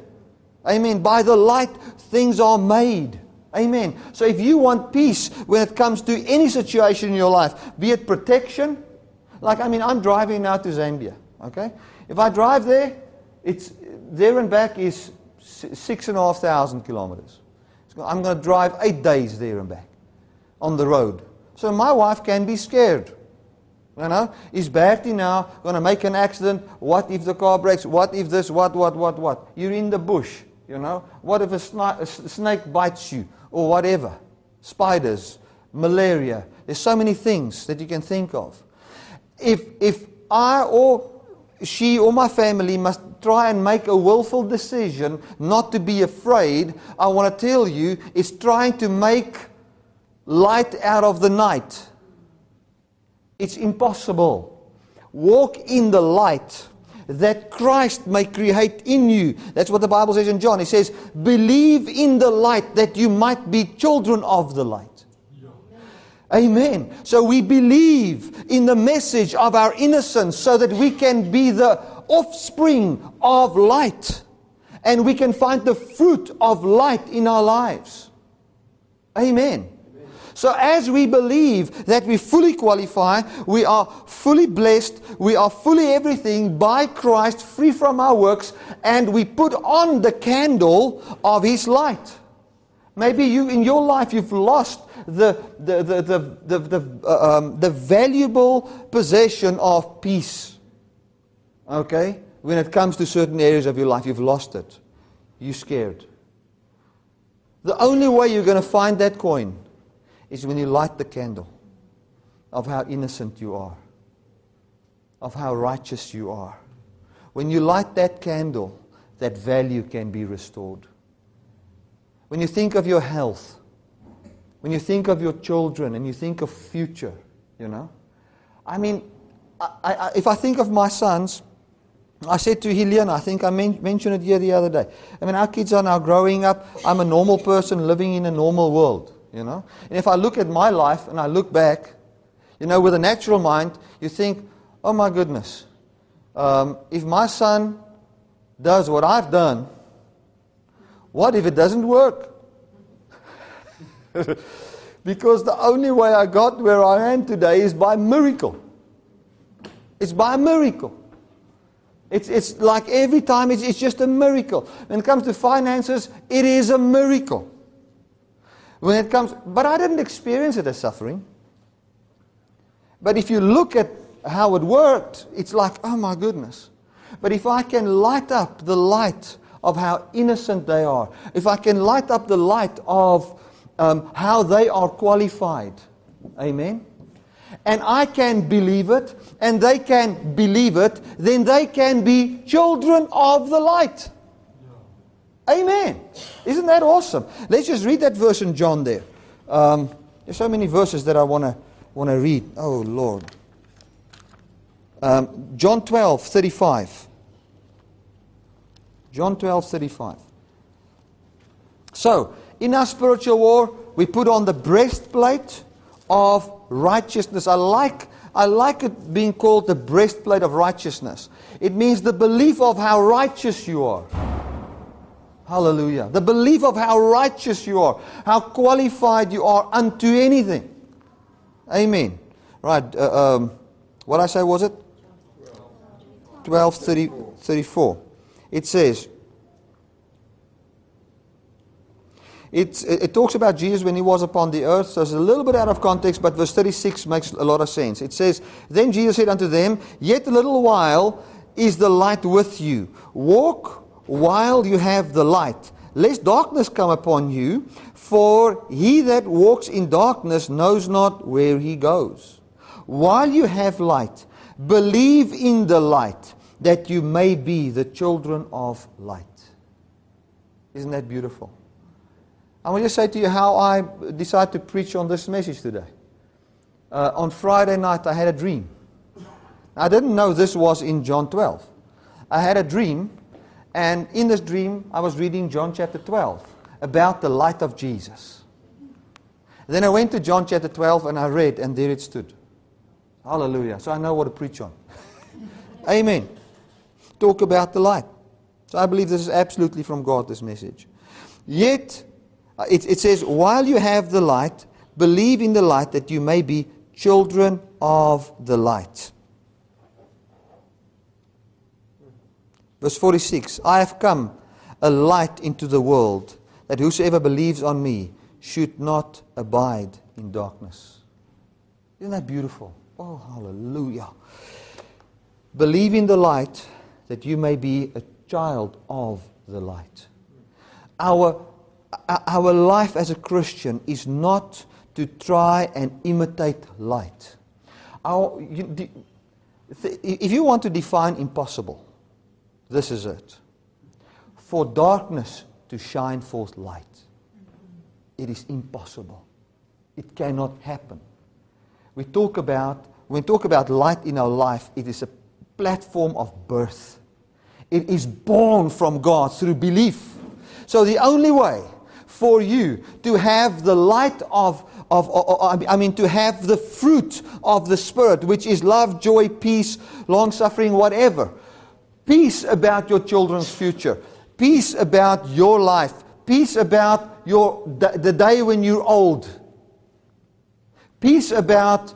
Amen. By the light, things are made. Amen. So if you want peace when it comes to any situation in your life, be it protection, like I mean, I'm driving now to Zambia. Okay? If I drive there, it's there and back is six and a half thousand kilometers. I'm going to drive eight days there and back on the road. So my wife can be scared. You know, is Bertie now going to make an accident? What if the car breaks? What if this? What, what, what, what? You're in the bush, you know. What if a, a snake bites you or whatever? Spiders, malaria. There's so many things that you can think of. If, if I or she or my family must try and make a willful decision not to be afraid, I want to tell you, it's trying to make light out of the night. It's impossible. Walk in the light that Christ may create in you. That's what the Bible says in John. It says, Believe in the light that you might be children of the light. Amen. So we believe in the message of our innocence so that we can be the offspring of light and we can find the fruit of light in our lives. Amen. So, as we believe that we fully qualify, we are fully blessed, we are fully everything by Christ, free from our works, and we put on the candle of His light. Maybe you, in your life, you've lost the, the, the, the, the, the, uh, um, the valuable possession of peace. Okay? When it comes to certain areas of your life, you've lost it. You're scared. The only way you're going to find that coin is when you light the candle of how innocent you are, of how righteous you are. When you light that candle, that value can be restored. When you think of your health, when you think of your children and you think of future, you know, I mean, I, I, if I think of my sons, I said to Helene, I think I men- mentioned it here the other day. I mean, our kids are now growing up. I'm a normal person living in a normal world you know. And if I look at my life and I look back, you know, with a natural mind, you think, oh my goodness, um, if my son does what I've done, what if it doesn't work? because the only way I got where I am today is by miracle. It's by miracle. It's, it's like every time it's, it's just a miracle. When it comes to finances, it is a miracle. When it comes, but I didn't experience it as suffering. But if you look at how it worked, it's like, oh my goodness. But if I can light up the light of how innocent they are, if I can light up the light of um, how they are qualified, amen? And I can believe it, and they can believe it, then they can be children of the light. Amen. Isn't that awesome? Let's just read that verse in John there. Um, there's so many verses that I want to want to read. Oh, Lord. Um, John 12, 35. John 12, 35. So, in our spiritual war, we put on the breastplate of righteousness. I like, I like it being called the breastplate of righteousness. It means the belief of how righteous you are. Hallelujah. The belief of how righteous you are, how qualified you are unto anything. Amen. Right. Uh, um, what I say was it? 12, 30, 34. It says, it, it talks about Jesus when he was upon the earth. So it's a little bit out of context, but verse 36 makes a lot of sense. It says, Then Jesus said unto them, Yet a little while is the light with you. Walk while you have the light, lest darkness come upon you, for he that walks in darkness knows not where he goes. While you have light, believe in the light, that you may be the children of light. Isn't that beautiful? I want to say to you how I decided to preach on this message today. Uh, on Friday night, I had a dream. I didn't know this was in John 12. I had a dream, and in this dream, I was reading John chapter 12 about the light of Jesus. Then I went to John chapter 12 and I read, and there it stood. Hallelujah. So I know what to preach on. Amen. Talk about the light. So I believe this is absolutely from God, this message. Yet, uh, it, it says, while you have the light, believe in the light that you may be children of the light. Verse 46 I have come a light into the world, that whosoever believes on me should not abide in darkness. Isn't that beautiful? Oh, hallelujah. Believe in the light that you may be a child of the light. Our, uh, our life as a Christian is not to try and imitate light. Our, you, if you want to define impossible, this is it. For darkness to shine forth light, it is impossible. It cannot happen. We talk about, when we talk about light in our life, it is a platform of birth. It is born from God through belief. So the only way for you to have the light of, of, of, I mean, to have the fruit of the Spirit, which is love, joy, peace, long suffering, whatever. Peace about your children's future. Peace about your life. Peace about your, the day when you're old. Peace about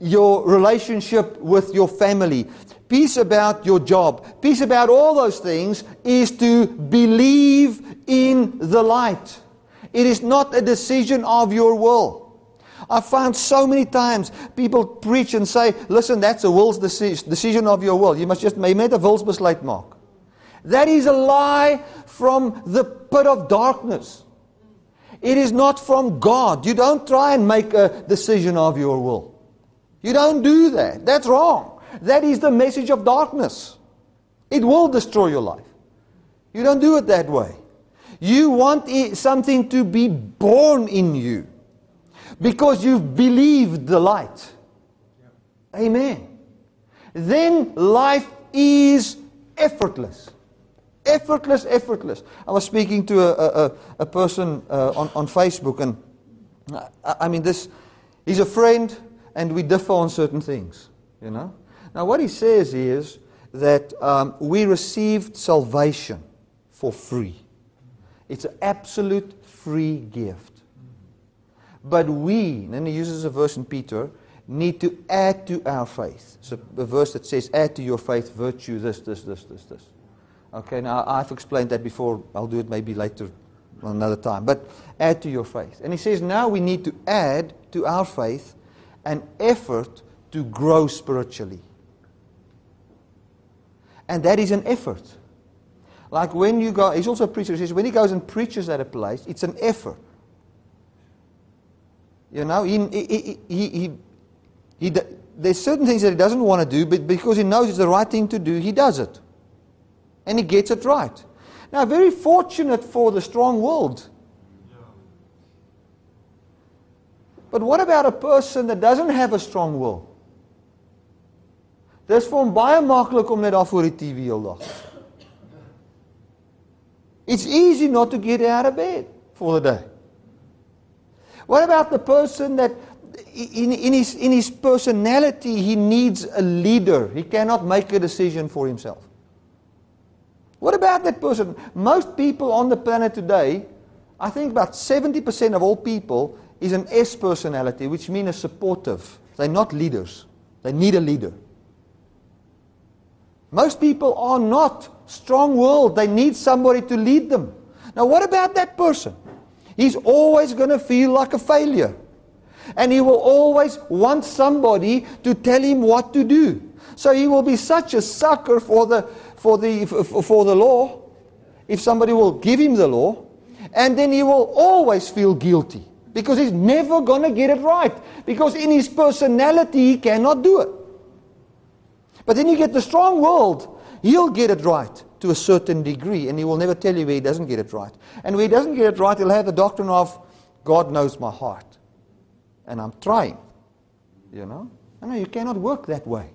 your relationship with your family peace about your job, peace about all those things is to believe in the light. It is not a decision of your will. I've found so many times people preach and say, listen, that's a will's deci- decision of your will. You must just make a wilsbesluit mark. That is a lie from the pit of darkness. It is not from God. You don't try and make a decision of your will. You don't do that. That's wrong. That is the message of darkness. It will destroy your life. You don't do it that way. You want something to be born in you because you've believed the light. Amen. Then life is effortless. Effortless, effortless. I was speaking to a, a, a person uh, on, on Facebook, and I, I mean, this, he's a friend, and we differ on certain things, you know. Now, what he says is that um, we received salvation for free. It's an absolute free gift. But we, and then he uses a verse in Peter, need to add to our faith. So a verse that says, add to your faith virtue, this, this, this, this, this. Okay, now I've explained that before. I'll do it maybe later another time. But add to your faith. And he says now we need to add to our faith an effort to grow spiritually. And that is an effort. Like when you go, he's also a preacher. He says when he goes and preaches at a place, it's an effort. You know, he, he, he, he, he, there's certain things that he doesn't want to do, but because he knows it's the right thing to do, he does it. And he gets it right. Now, very fortunate for the strong world. But what about a person that doesn't have a strong will? Dis vir hom baie maklik om net daar voor die TV. It's easy not to get out of bed for the day. What about the person that in, in, his, in his personality he needs a leader. He cannot make a decision for himself. What about that person? Most people on the planet today, I think about 70% of all people is an S personality, which means a supportive. They're not leaders. They need a leader. Most people are not strong willed. They need somebody to lead them. Now, what about that person? He's always going to feel like a failure. And he will always want somebody to tell him what to do. So he will be such a sucker for the, for the, for the law, if somebody will give him the law. And then he will always feel guilty because he's never going to get it right. Because in his personality, he cannot do it. But then you get the strong world. He'll get it right to a certain degree, and he will never tell you where he doesn't get it right. And where he doesn't get it right, he'll have the doctrine of God knows my heart, and I'm trying. You know? No, you cannot work that way.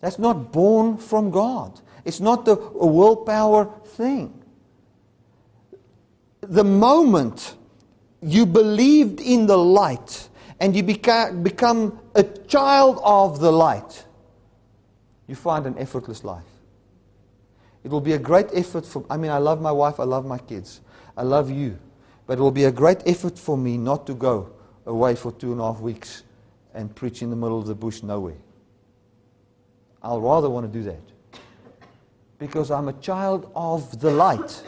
That's not born from God. It's not a, a willpower thing. The moment you believed in the light and you beca- become a child of the light, you find an effortless life. It will be a great effort for, I mean, I love my wife, I love my kids, I love you. But it will be a great effort for me not to go away for two and a half weeks and preach in the middle of the bush nowhere. I'll rather want to do that. Because I'm a child of the light.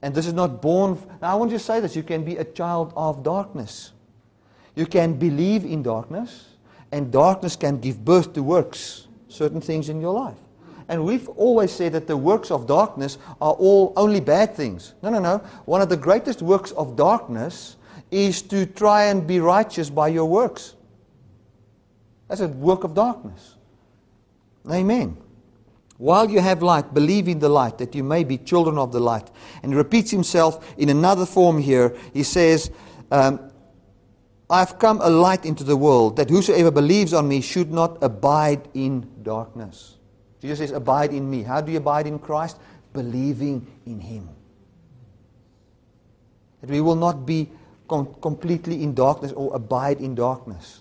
And this is not born. Now, I want you to say this you can be a child of darkness. You can believe in darkness, and darkness can give birth to works, certain things in your life. And we've always said that the works of darkness are all only bad things. No, no, no. One of the greatest works of darkness is to try and be righteous by your works. That's a work of darkness. Amen. While you have light, believe in the light, that you may be children of the light. And he repeats himself in another form here. He says, um, I've come a light into the world, that whosoever believes on me should not abide in darkness. Jesus says, Abide in me. How do you abide in Christ? Believing in him. That we will not be com- completely in darkness or abide in darkness.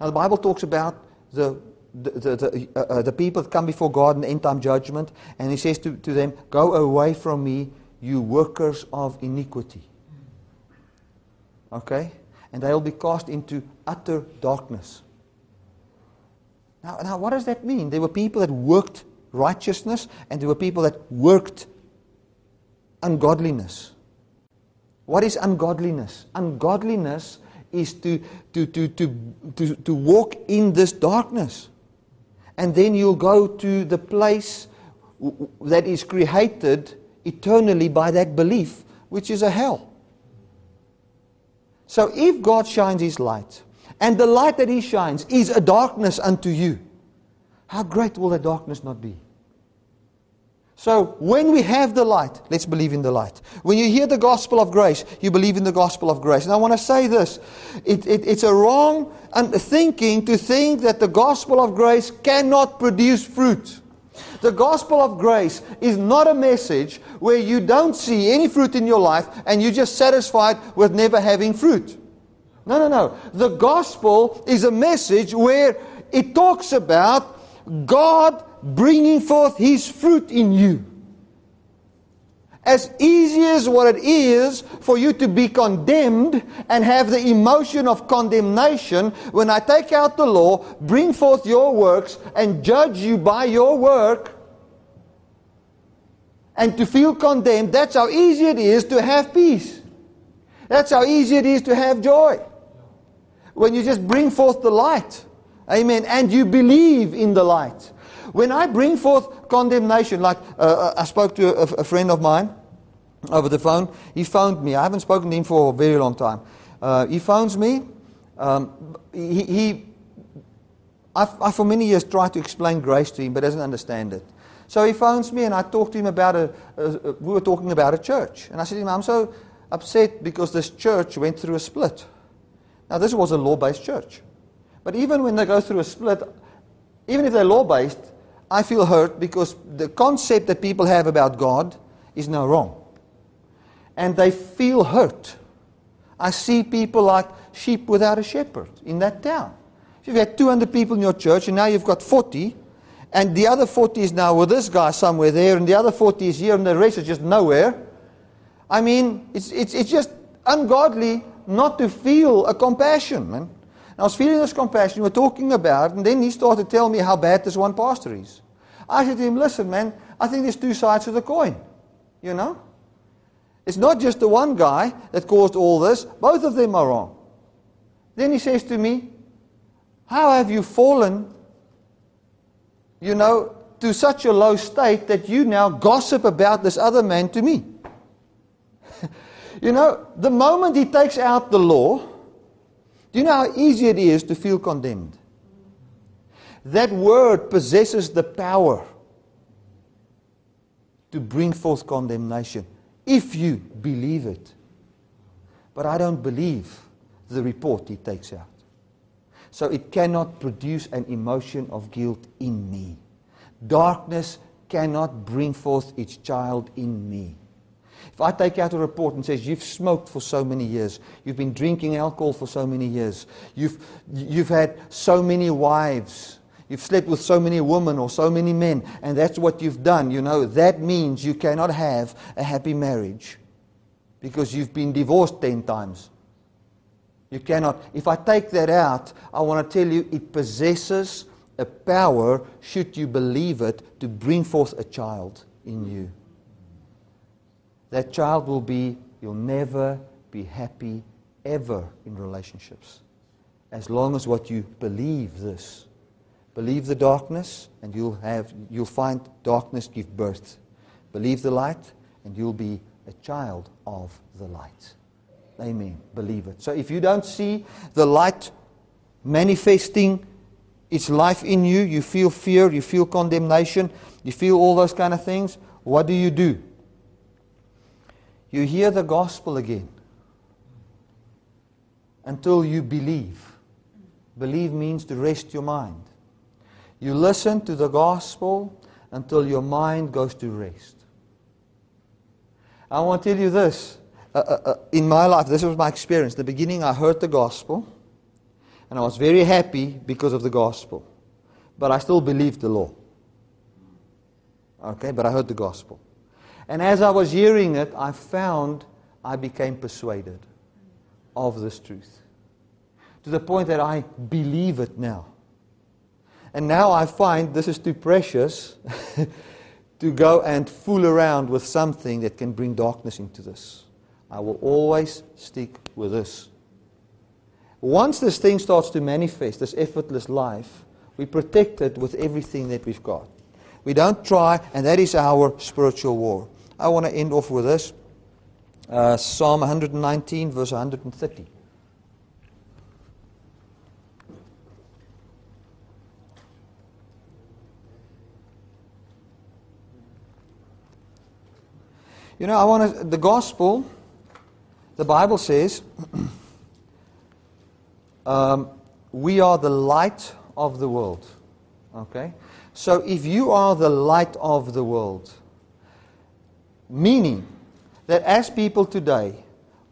Now, the Bible talks about the the, the, the, uh, uh, the people that come before God in the end time judgment, and he says to, to them, Go away from me, you workers of iniquity. Okay? And they'll be cast into utter darkness. Now, now, what does that mean? There were people that worked righteousness, and there were people that worked ungodliness. What is ungodliness? Ungodliness is to, to, to, to, to, to walk in this darkness and then you'll go to the place that is created eternally by that belief, which is a hell. So if God shines his light, and the light that he shines is a darkness unto you, how great will that darkness not be? So when we have the light, let's believe in the light. When you hear the gospel of grace, you believe in the gospel of grace. And I want to say this it, it, it's a wrong thinking to think that the gospel of grace cannot produce fruit. The gospel of grace is not a message where you don't see any fruit in your life and you're just satisfied with never having fruit. No, no, no. The gospel is a message where it talks about God bringing forth his fruit in you. As easy as what it is for you to be condemned and have the emotion of condemnation, when I take out the law, bring forth your works, and judge you by your work, and to feel condemned, that's how easy it is to have peace. That's how easy it is to have joy. When you just bring forth the light. Amen. And you believe in the light. When I bring forth condemnation, like uh, uh, I spoke to a, a, friend of mine over the phone, he phoned me. I haven't spoken to him for a very long time. Uh, he phones me. Um, he, he I, I, for many years, tried to explain grace to him, but doesn't understand it. So he phones me, and I talked to him about a, a, a, We were talking about a church, and I said to him, "I'm so upset because this church went through a split." Now, this was a law-based church, but even when they go through a split, even if they're law-based, I feel hurt because the concept that people have about God is now wrong. And they feel hurt. I see people like sheep without a shepherd in that town. If you've had 200 people in your church and now you've got 40, and the other 40 is now with this guy somewhere there, and the other 40 is here, and the rest is just nowhere. I mean, it's, it's, it's just ungodly not to feel a compassion, man. And I was feeling this compassion, we were talking about it, and then he started to tell me how bad this one pastor is. I said to him, listen, man, I think there's two sides of the coin. You know? It's not just the one guy that caused all this, both of them are wrong. Then he says to me, How have you fallen, you know, to such a low state that you now gossip about this other man to me? You know, the moment he takes out the law, do you know how easy it is to feel condemned? That word possesses the power to bring forth condemnation if you believe it. But I don't believe the report he takes out. So it cannot produce an emotion of guilt in me. Darkness cannot bring forth its child in me. If I take out a report and says, you've smoked for so many years, you've been drinking alcohol for so many years, you've, you've had so many wives, you've slept with so many women or so many men, and that's what you've done, you know, that means you cannot have a happy marriage because you've been divorced 10 times. You cannot. If I take that out, I want to tell you it possesses a power, should you believe it, to bring forth a child in you. That child will be, you'll never be happy ever in relationships. As long as what you believe this. Believe the darkness, and you'll, have, you'll find darkness give birth. Believe the light, and you'll be a child of the light. Amen. Believe it. So if you don't see the light manifesting its life in you, you feel fear, you feel condemnation, you feel all those kind of things, what do you do? You hear the gospel again until you believe. Believe means to rest your mind. You listen to the gospel until your mind goes to rest. I want to tell you this. Uh, uh, uh, in my life, this was my experience. The beginning, I heard the gospel, and I was very happy because of the gospel. But I still believed the law. Okay, but I heard the gospel. And as I was hearing it, I found I became persuaded of this truth. To the point that I believe it now. And now I find this is too precious to go and fool around with something that can bring darkness into this. I will always stick with this. Once this thing starts to manifest, this effortless life, we protect it with everything that we've got. We don't try, and that is our spiritual war. I want to end off with this uh, Psalm 119, verse 130. You know, I want to, the gospel, the Bible says, um, we are the light of the world. Okay? So if you are the light of the world, meaning that as people today,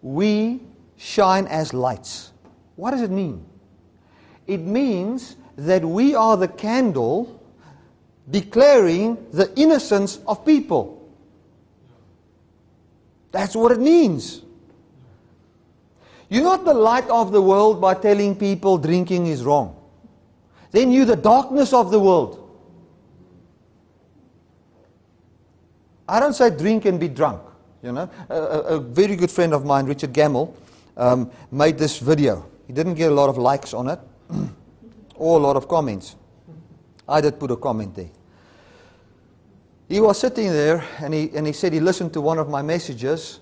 we shine as lights. What does it mean? It means that we are the candle declaring the innocence of people. That's what it means. You're not the light of the world by telling people drinking is wrong. Then you're the darkness of the world. I don't say drink and be drunk. You know, a, a, very good friend of mine, Richard Gamble, um, made this video. He didn't get a lot of likes on it, or a lot of comments. I did put a comment there. He was sitting there and he, and he said he listened to one of my messages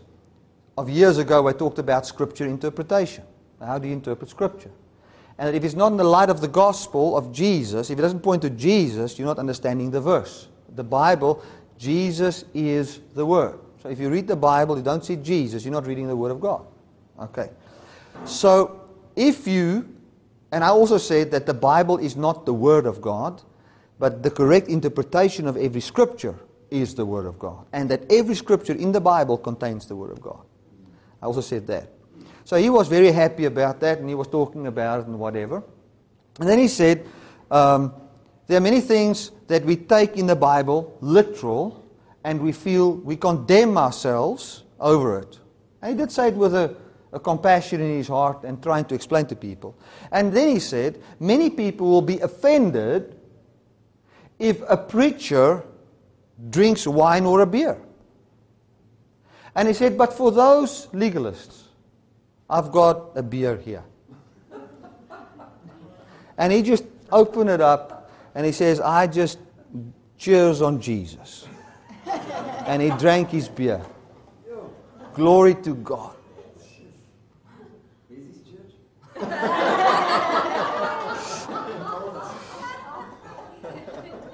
of years ago. I talked about scripture interpretation. How do you interpret scripture? And if it's not in the light of the gospel of Jesus, if it doesn't point to Jesus, you're not understanding the verse. The Bible, Jesus is the Word. So if you read the Bible, you don't see Jesus, you're not reading the Word of God. Okay. So if you, and I also said that the Bible is not the Word of God, but the correct interpretation of every scripture is the Word of God. And that every scripture in the Bible contains the Word of God. I also said that. So he was very happy about that and he was talking about it and whatever. And then he said, um, there are many things that we take in the Bible literal and we feel we condemn ourselves over it. And he did say it with a, a compassion in his heart and trying to explain to people. And then he said, many people will be offended if a preacher drinks wine or a beer. And he said, But for those legalists, I've got a beer here. and he just opened it up and he says, I just cheers on Jesus. and he drank his beer. Glory to God.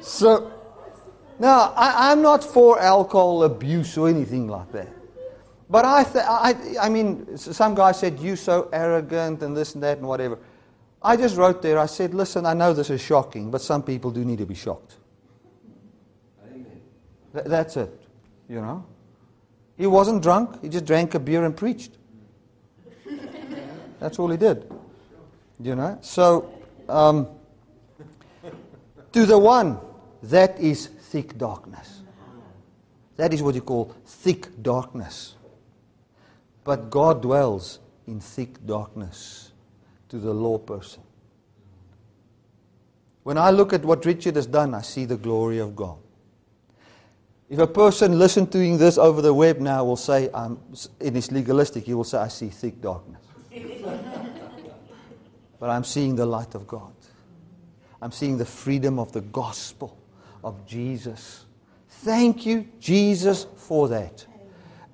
So, Now, I, I'm not for alcohol abuse or anything like that. But I, th- I, I mean, some guy said, you so arrogant and this and that and whatever. I just wrote there, I said, listen, I know this is shocking, but some people do need to be shocked. Th- that's it, you know. He wasn't drunk, he just drank a beer and preached. That's all he did, you know. So, um, to the one, that is thick darkness. That is what you call thick darkness. But God dwells in thick darkness to the law person. When I look at what Richard has done, I see the glory of God. If a person listening to this over the web now will say, um, in his legalistic, he will say, I see thick darkness. but I'm seeing the light of God. I'm seeing the freedom of the gospel of Jesus. Thank you, Jesus, for that.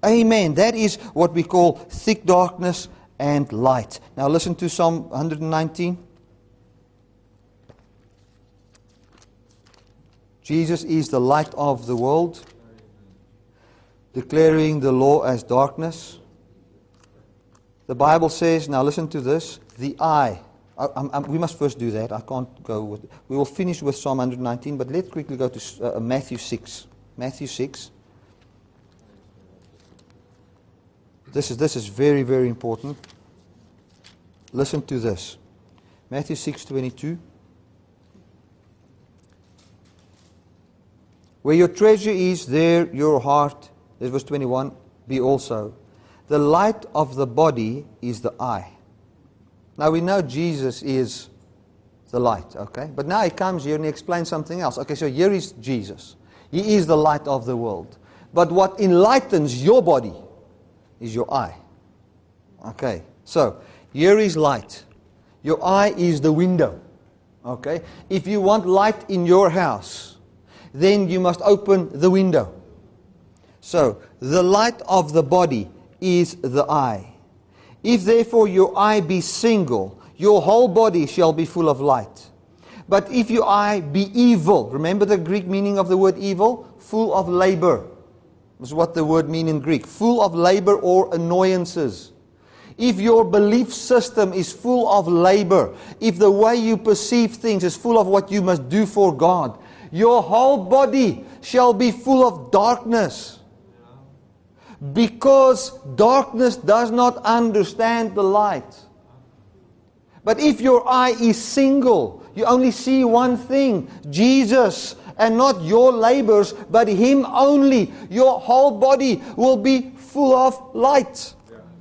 Amen. That is what we call thick darkness and light. Now listen to Psalm 119. Jesus is the light of the world, declaring the law as darkness. The Bible says, now listen to this, the eye. I, I'm- we must first do that. I can't go with. We will finish with Psalm 119, but let's quickly go to uh, Matthew 6. Matthew 6. This is, this is very, very important. Listen to this. Matthew 6:22. Where your treasure is, there your heart, this verse 21, be also. The light of the body is the eye. Now we know Jesus is the light, okay? But now he comes here and he explains something else. Okay, so here is Jesus. He is the light of the world. But what enlightens your body is your eye. Okay, so here is light. Your eye is the window. Okay, if you want light in your house, then you must open the window. So, the light of the body is the eye. If therefore your eye be single, your whole body shall be full of light. But if your eye be evil, remember the Greek meaning of the word evil? Full of labor. That's what the word means in Greek. Full of labor or annoyances. If your belief system is full of labor, if the way you perceive things is full of what you must do for God, your whole body shall be full of darkness. Because darkness does not understand the light. But if your eye is single, you only see one thing Jesus, and not your labors, but Him only, your whole body will be full of light.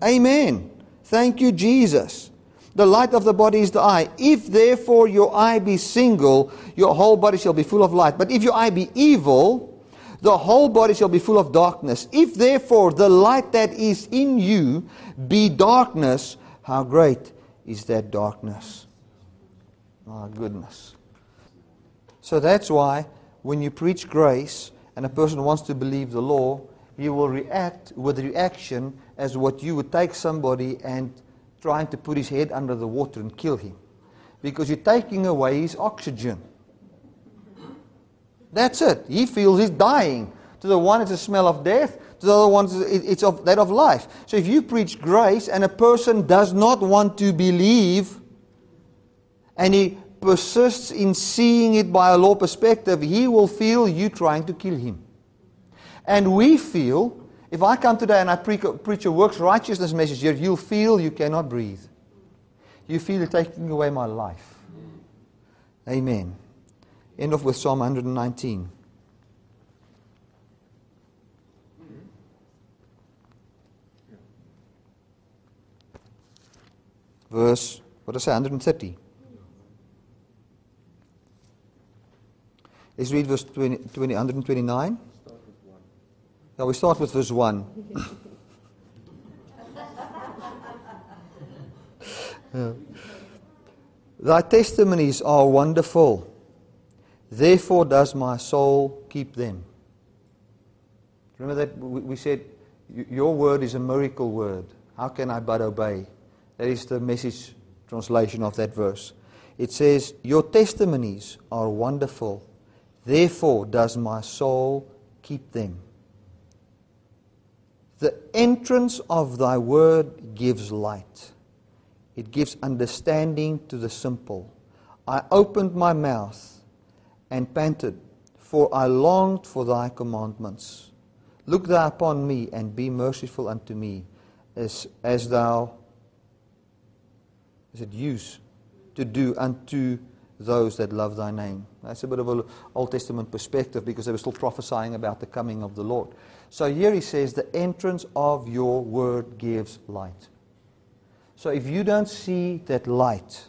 Amen. Thank you, Jesus. The light of the body is the eye. If therefore your eye be single, your whole body shall be full of light. But if your eye be evil, the whole body shall be full of darkness. If therefore the light that is in you be darkness, how great is that darkness? My goodness. So that's why when you preach grace and a person wants to believe the law, you will react with reaction as what you would take somebody and trying to put his head under the water and kill him. Because you're taking away his oxygen. That's it. He feels he's dying. To the one, it's a smell of death. To the other one, it's- of, that of life. So if you preach grace and a person does not want to believe, and he persists in seeing it by a law perspective, he will feel you trying to kill him. And we feel, if I come today and I pre- preach a works righteousness message here, you'll feel you cannot breathe. You feel you're taking away my life. Amen. End off with Psalm 119. Verse, what did I say, 130. Let's read verse 20, 20, 129. Now we start with verse 1. Yeah. Thy testimonies are wonderful. Therefore does my soul keep them. Remember that we we said, Your word is a miracle word. How can I but obey? That is the message translation of that verse. It says, Your testimonies are wonderful. Therefore does my soul keep them. The entrance of thy word gives light. It gives understanding to the simple. I opened my mouth and panted, for I longed for thy commandments. Look thou upon me and be merciful unto me, as, as thou is it use to do unto those that love thy name. That's a bit of an Old Testament perspective because they were still prophesying about the coming of the Lord. So here he says, The entrance of your word gives light. So if you don't see that light,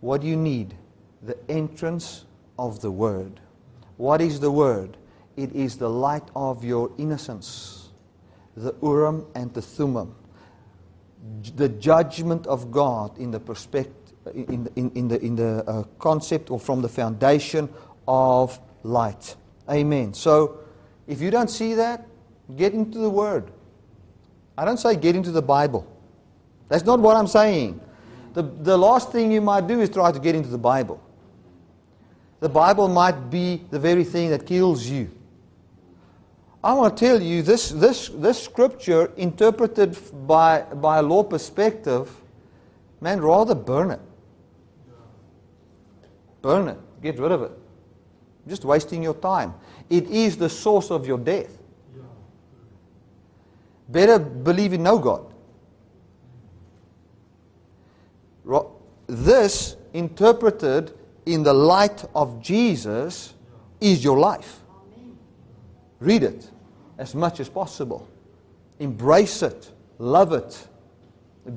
what do you need? The entrance of the word. What is the word? It is the light of your innocence, the Urim and the Thummim, the judgment of God in the perspective in, in, in the, in the uh, concept or from the foundation of light. Amen. So, if you don't see that, get into the Word. I don't say get into the Bible. That's not what I'm saying. The, the last thing you might do is try to get into the Bible. The Bible might be the very thing that kills you. I want to tell you this, this, this scripture, interpreted by, by a law perspective, man, rather burn it. Burn it. Get rid of it. Just wasting your time. It is the source of your death. Better believe in no God. This, interpreted in the light of Jesus, is your life. Read it as much as possible. Embrace it. Love it.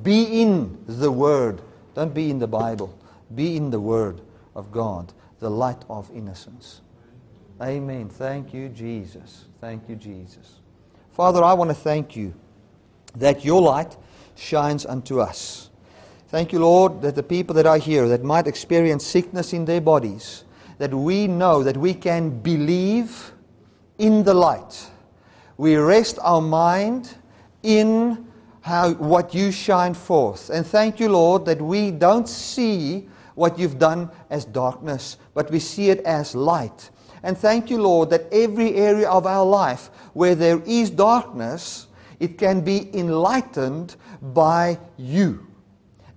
Be in the Word. Don't be in the Bible. Be in the Word of God, the light of innocence. Amen. Thank you, Jesus. Thank you, Jesus. Father, I want to thank you that your light shines unto us. Thank you, Lord, that the people that are here that might experience sickness in their bodies, that we know that we can believe in the light. We rest our mind in how, what you shine forth. And thank you, Lord, that we don't see what you've done as darkness, but we see it as light. And thank you, Lord, that every area of our life where there is darkness, it can be enlightened by you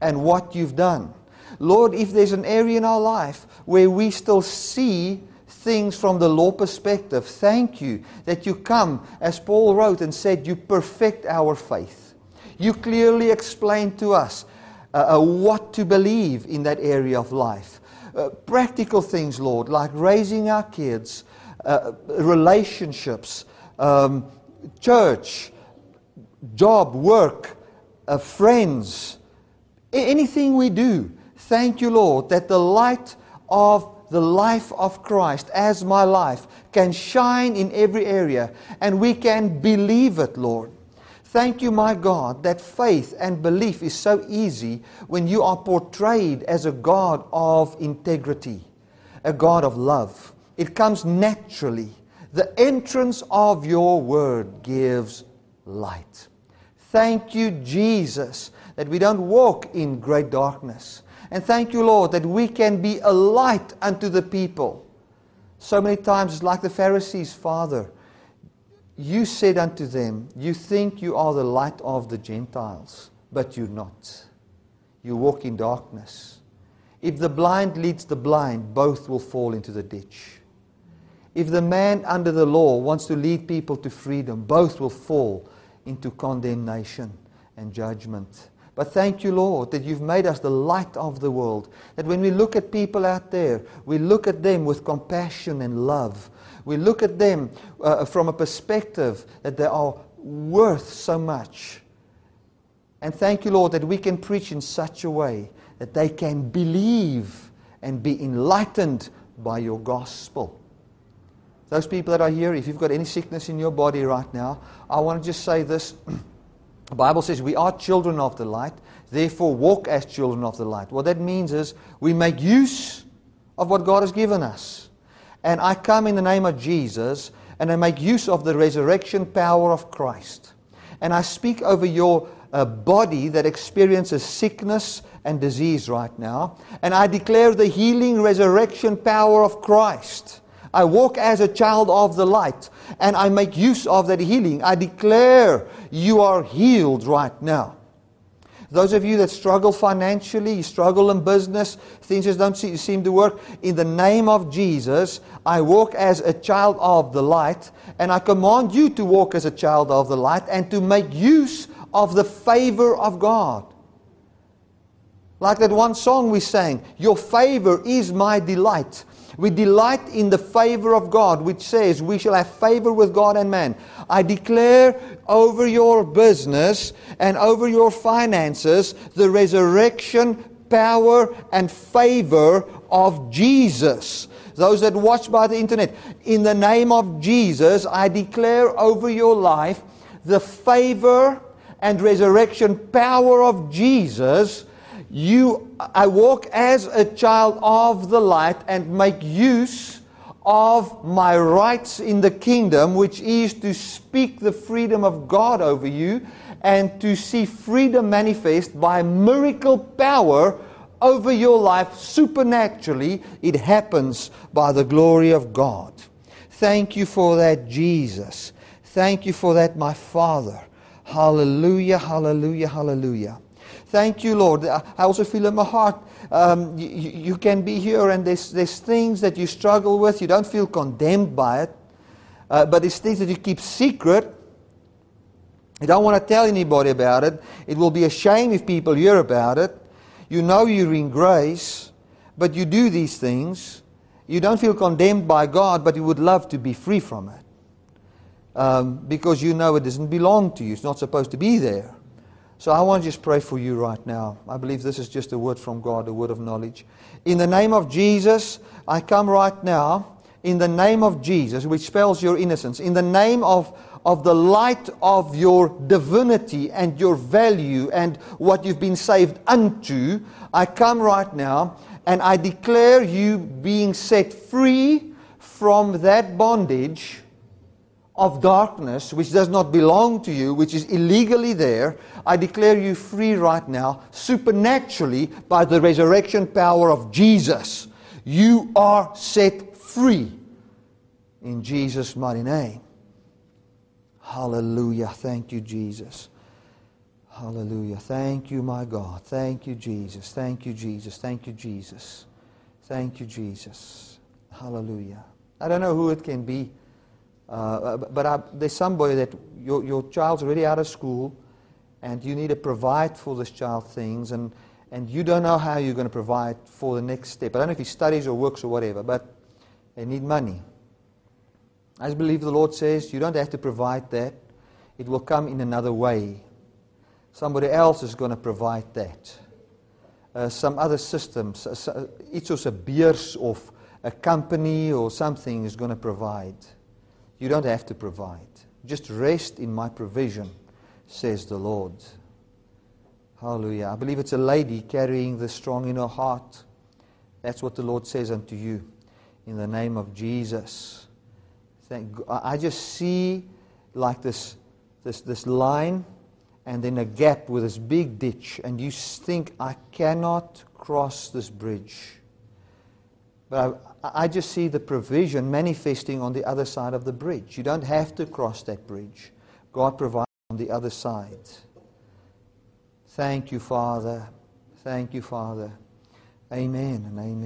and what you've done. Lord, if there's an area in our life where we still see things from the law perspective, thank you that you come, as Paul wrote and said, you perfect our faith. You clearly explain to us uh, uh, what to believe in that area of life. Uh, practical things, Lord, like raising our kids, uh, relationships, um, church, job, work, uh, friends, anything we do. Thank you, Lord, that the light of the life of Christ as my life can shine in every area and we can believe it, Lord. Thank you, my God, that faith and belief is so easy when you are portrayed as a God of integrity, a God of love. It comes naturally. The entrance of your word gives light. Thank you, Jesus, that we don't walk in great darkness. And thank you, Lord, that we can be a light unto the people. So many times it's like the Pharisees, Father. You said unto them, You think you are the light of the Gentiles, but you're not. You walk in darkness. If the blind leads the blind, both will fall into the ditch. If the man under the law wants to lead people to freedom, both will fall into condemnation and judgment. But thank you, Lord, that you've made us the light of the world. That when we look at people out there, we look at them with compassion and love. We look at them uh, from a perspective that they are worth so much. And thank you, Lord, that we can preach in such a way that they can believe and be enlightened by your gospel. Those people that are here, if you've got any sickness in your body right now, I want to just say this. The Bible says we are children of the light, therefore walk as children of the light. What that means is we make use of what God has given us. And I come in the name of Jesus and I make use of the resurrection power of Christ. And I speak over your uh, body that experiences sickness and disease right now. And I declare the healing resurrection power of Christ I walk as a child of the light and I make use of that healing. I declare you are healed right now. Those of you that struggle financially, you struggle in business, things just don't seem to work, in the name of Jesus, I walk as a child of the light, and I command you to walk as a child of the light and to make use of the favor of God. Like that one song we sang, Your favor is my delight. We delight in the favor of God, which says we shall have favor with God and man. I declare over your business and over your finances the resurrection power and favor of Jesus. Those that watch by the internet, in the name of Jesus, I declare over your life the favor and resurrection power of Jesus you, I walk as a child of the light and make use of my rights in the kingdom, which is to speak the freedom of God over you and to see freedom manifest by miracle power over your life supernaturally. It happens by the glory of God. Thank you for that, Jesus. Thank you for that, my Father. Hallelujah, hallelujah, hallelujah. Thank you, Lord. I also feel in my heart um, you, you, can be here and there's, there's things that you struggle with. You don't feel condemned by it. Uh, but it's things that you keep secret. You don't want to tell anybody about it. It will be a shame if people hear about it. You know you're in grace, but you do these things. You don't feel condemned by God, but you would love to be free from it. Um, because you know it doesn't belong to you. It's not supposed to be there. So I want to just pray for you right now. I believe this is just a word from God, a word of knowledge. In the name of Jesus, I come right now. In the name of Jesus, which spells your innocence. In the name of, of the light of your divinity and your value and what you've been saved unto, I come right now and I declare you being set free from that bondage of darkness, which does not belong to you, which is illegally there, I declare you free right now, supernaturally, by the resurrection power of Jesus. You are set free in Jesus' mighty name. Hallelujah. Thank you, Jesus. Hallelujah. Thank you, my God. Thank you, Jesus. Thank you, Jesus. Thank you, Jesus. Thank you, Jesus. Hallelujah. I don't know who it can be. Uh, but I, there's somebody that your, your child's already out of school and you need to provide for this child things and, and you don't know how you're going to provide for the next step. I don't know if he studies or works or whatever, but they need money. I just believe the Lord says you don't have to provide that. It will come in another way. Somebody else is going to provide that. Uh, some other uh, iets soos 'n of a company or something is going to provide. You don't have to provide. Just rest in my provision, says the Lord. Hallelujah. I believe it's a lady carrying the strong in her heart. That's what the Lord says unto you in the name of Jesus. Thank, I just see like this, this, this line and then a gap with this big ditch, and you think, I cannot cross this bridge. But I, I just see the provision manifesting on the other side of the bridge. You don't have to cross that bridge. God provides on the other side. Thank you, Father. Thank you, Father. Amen and amen.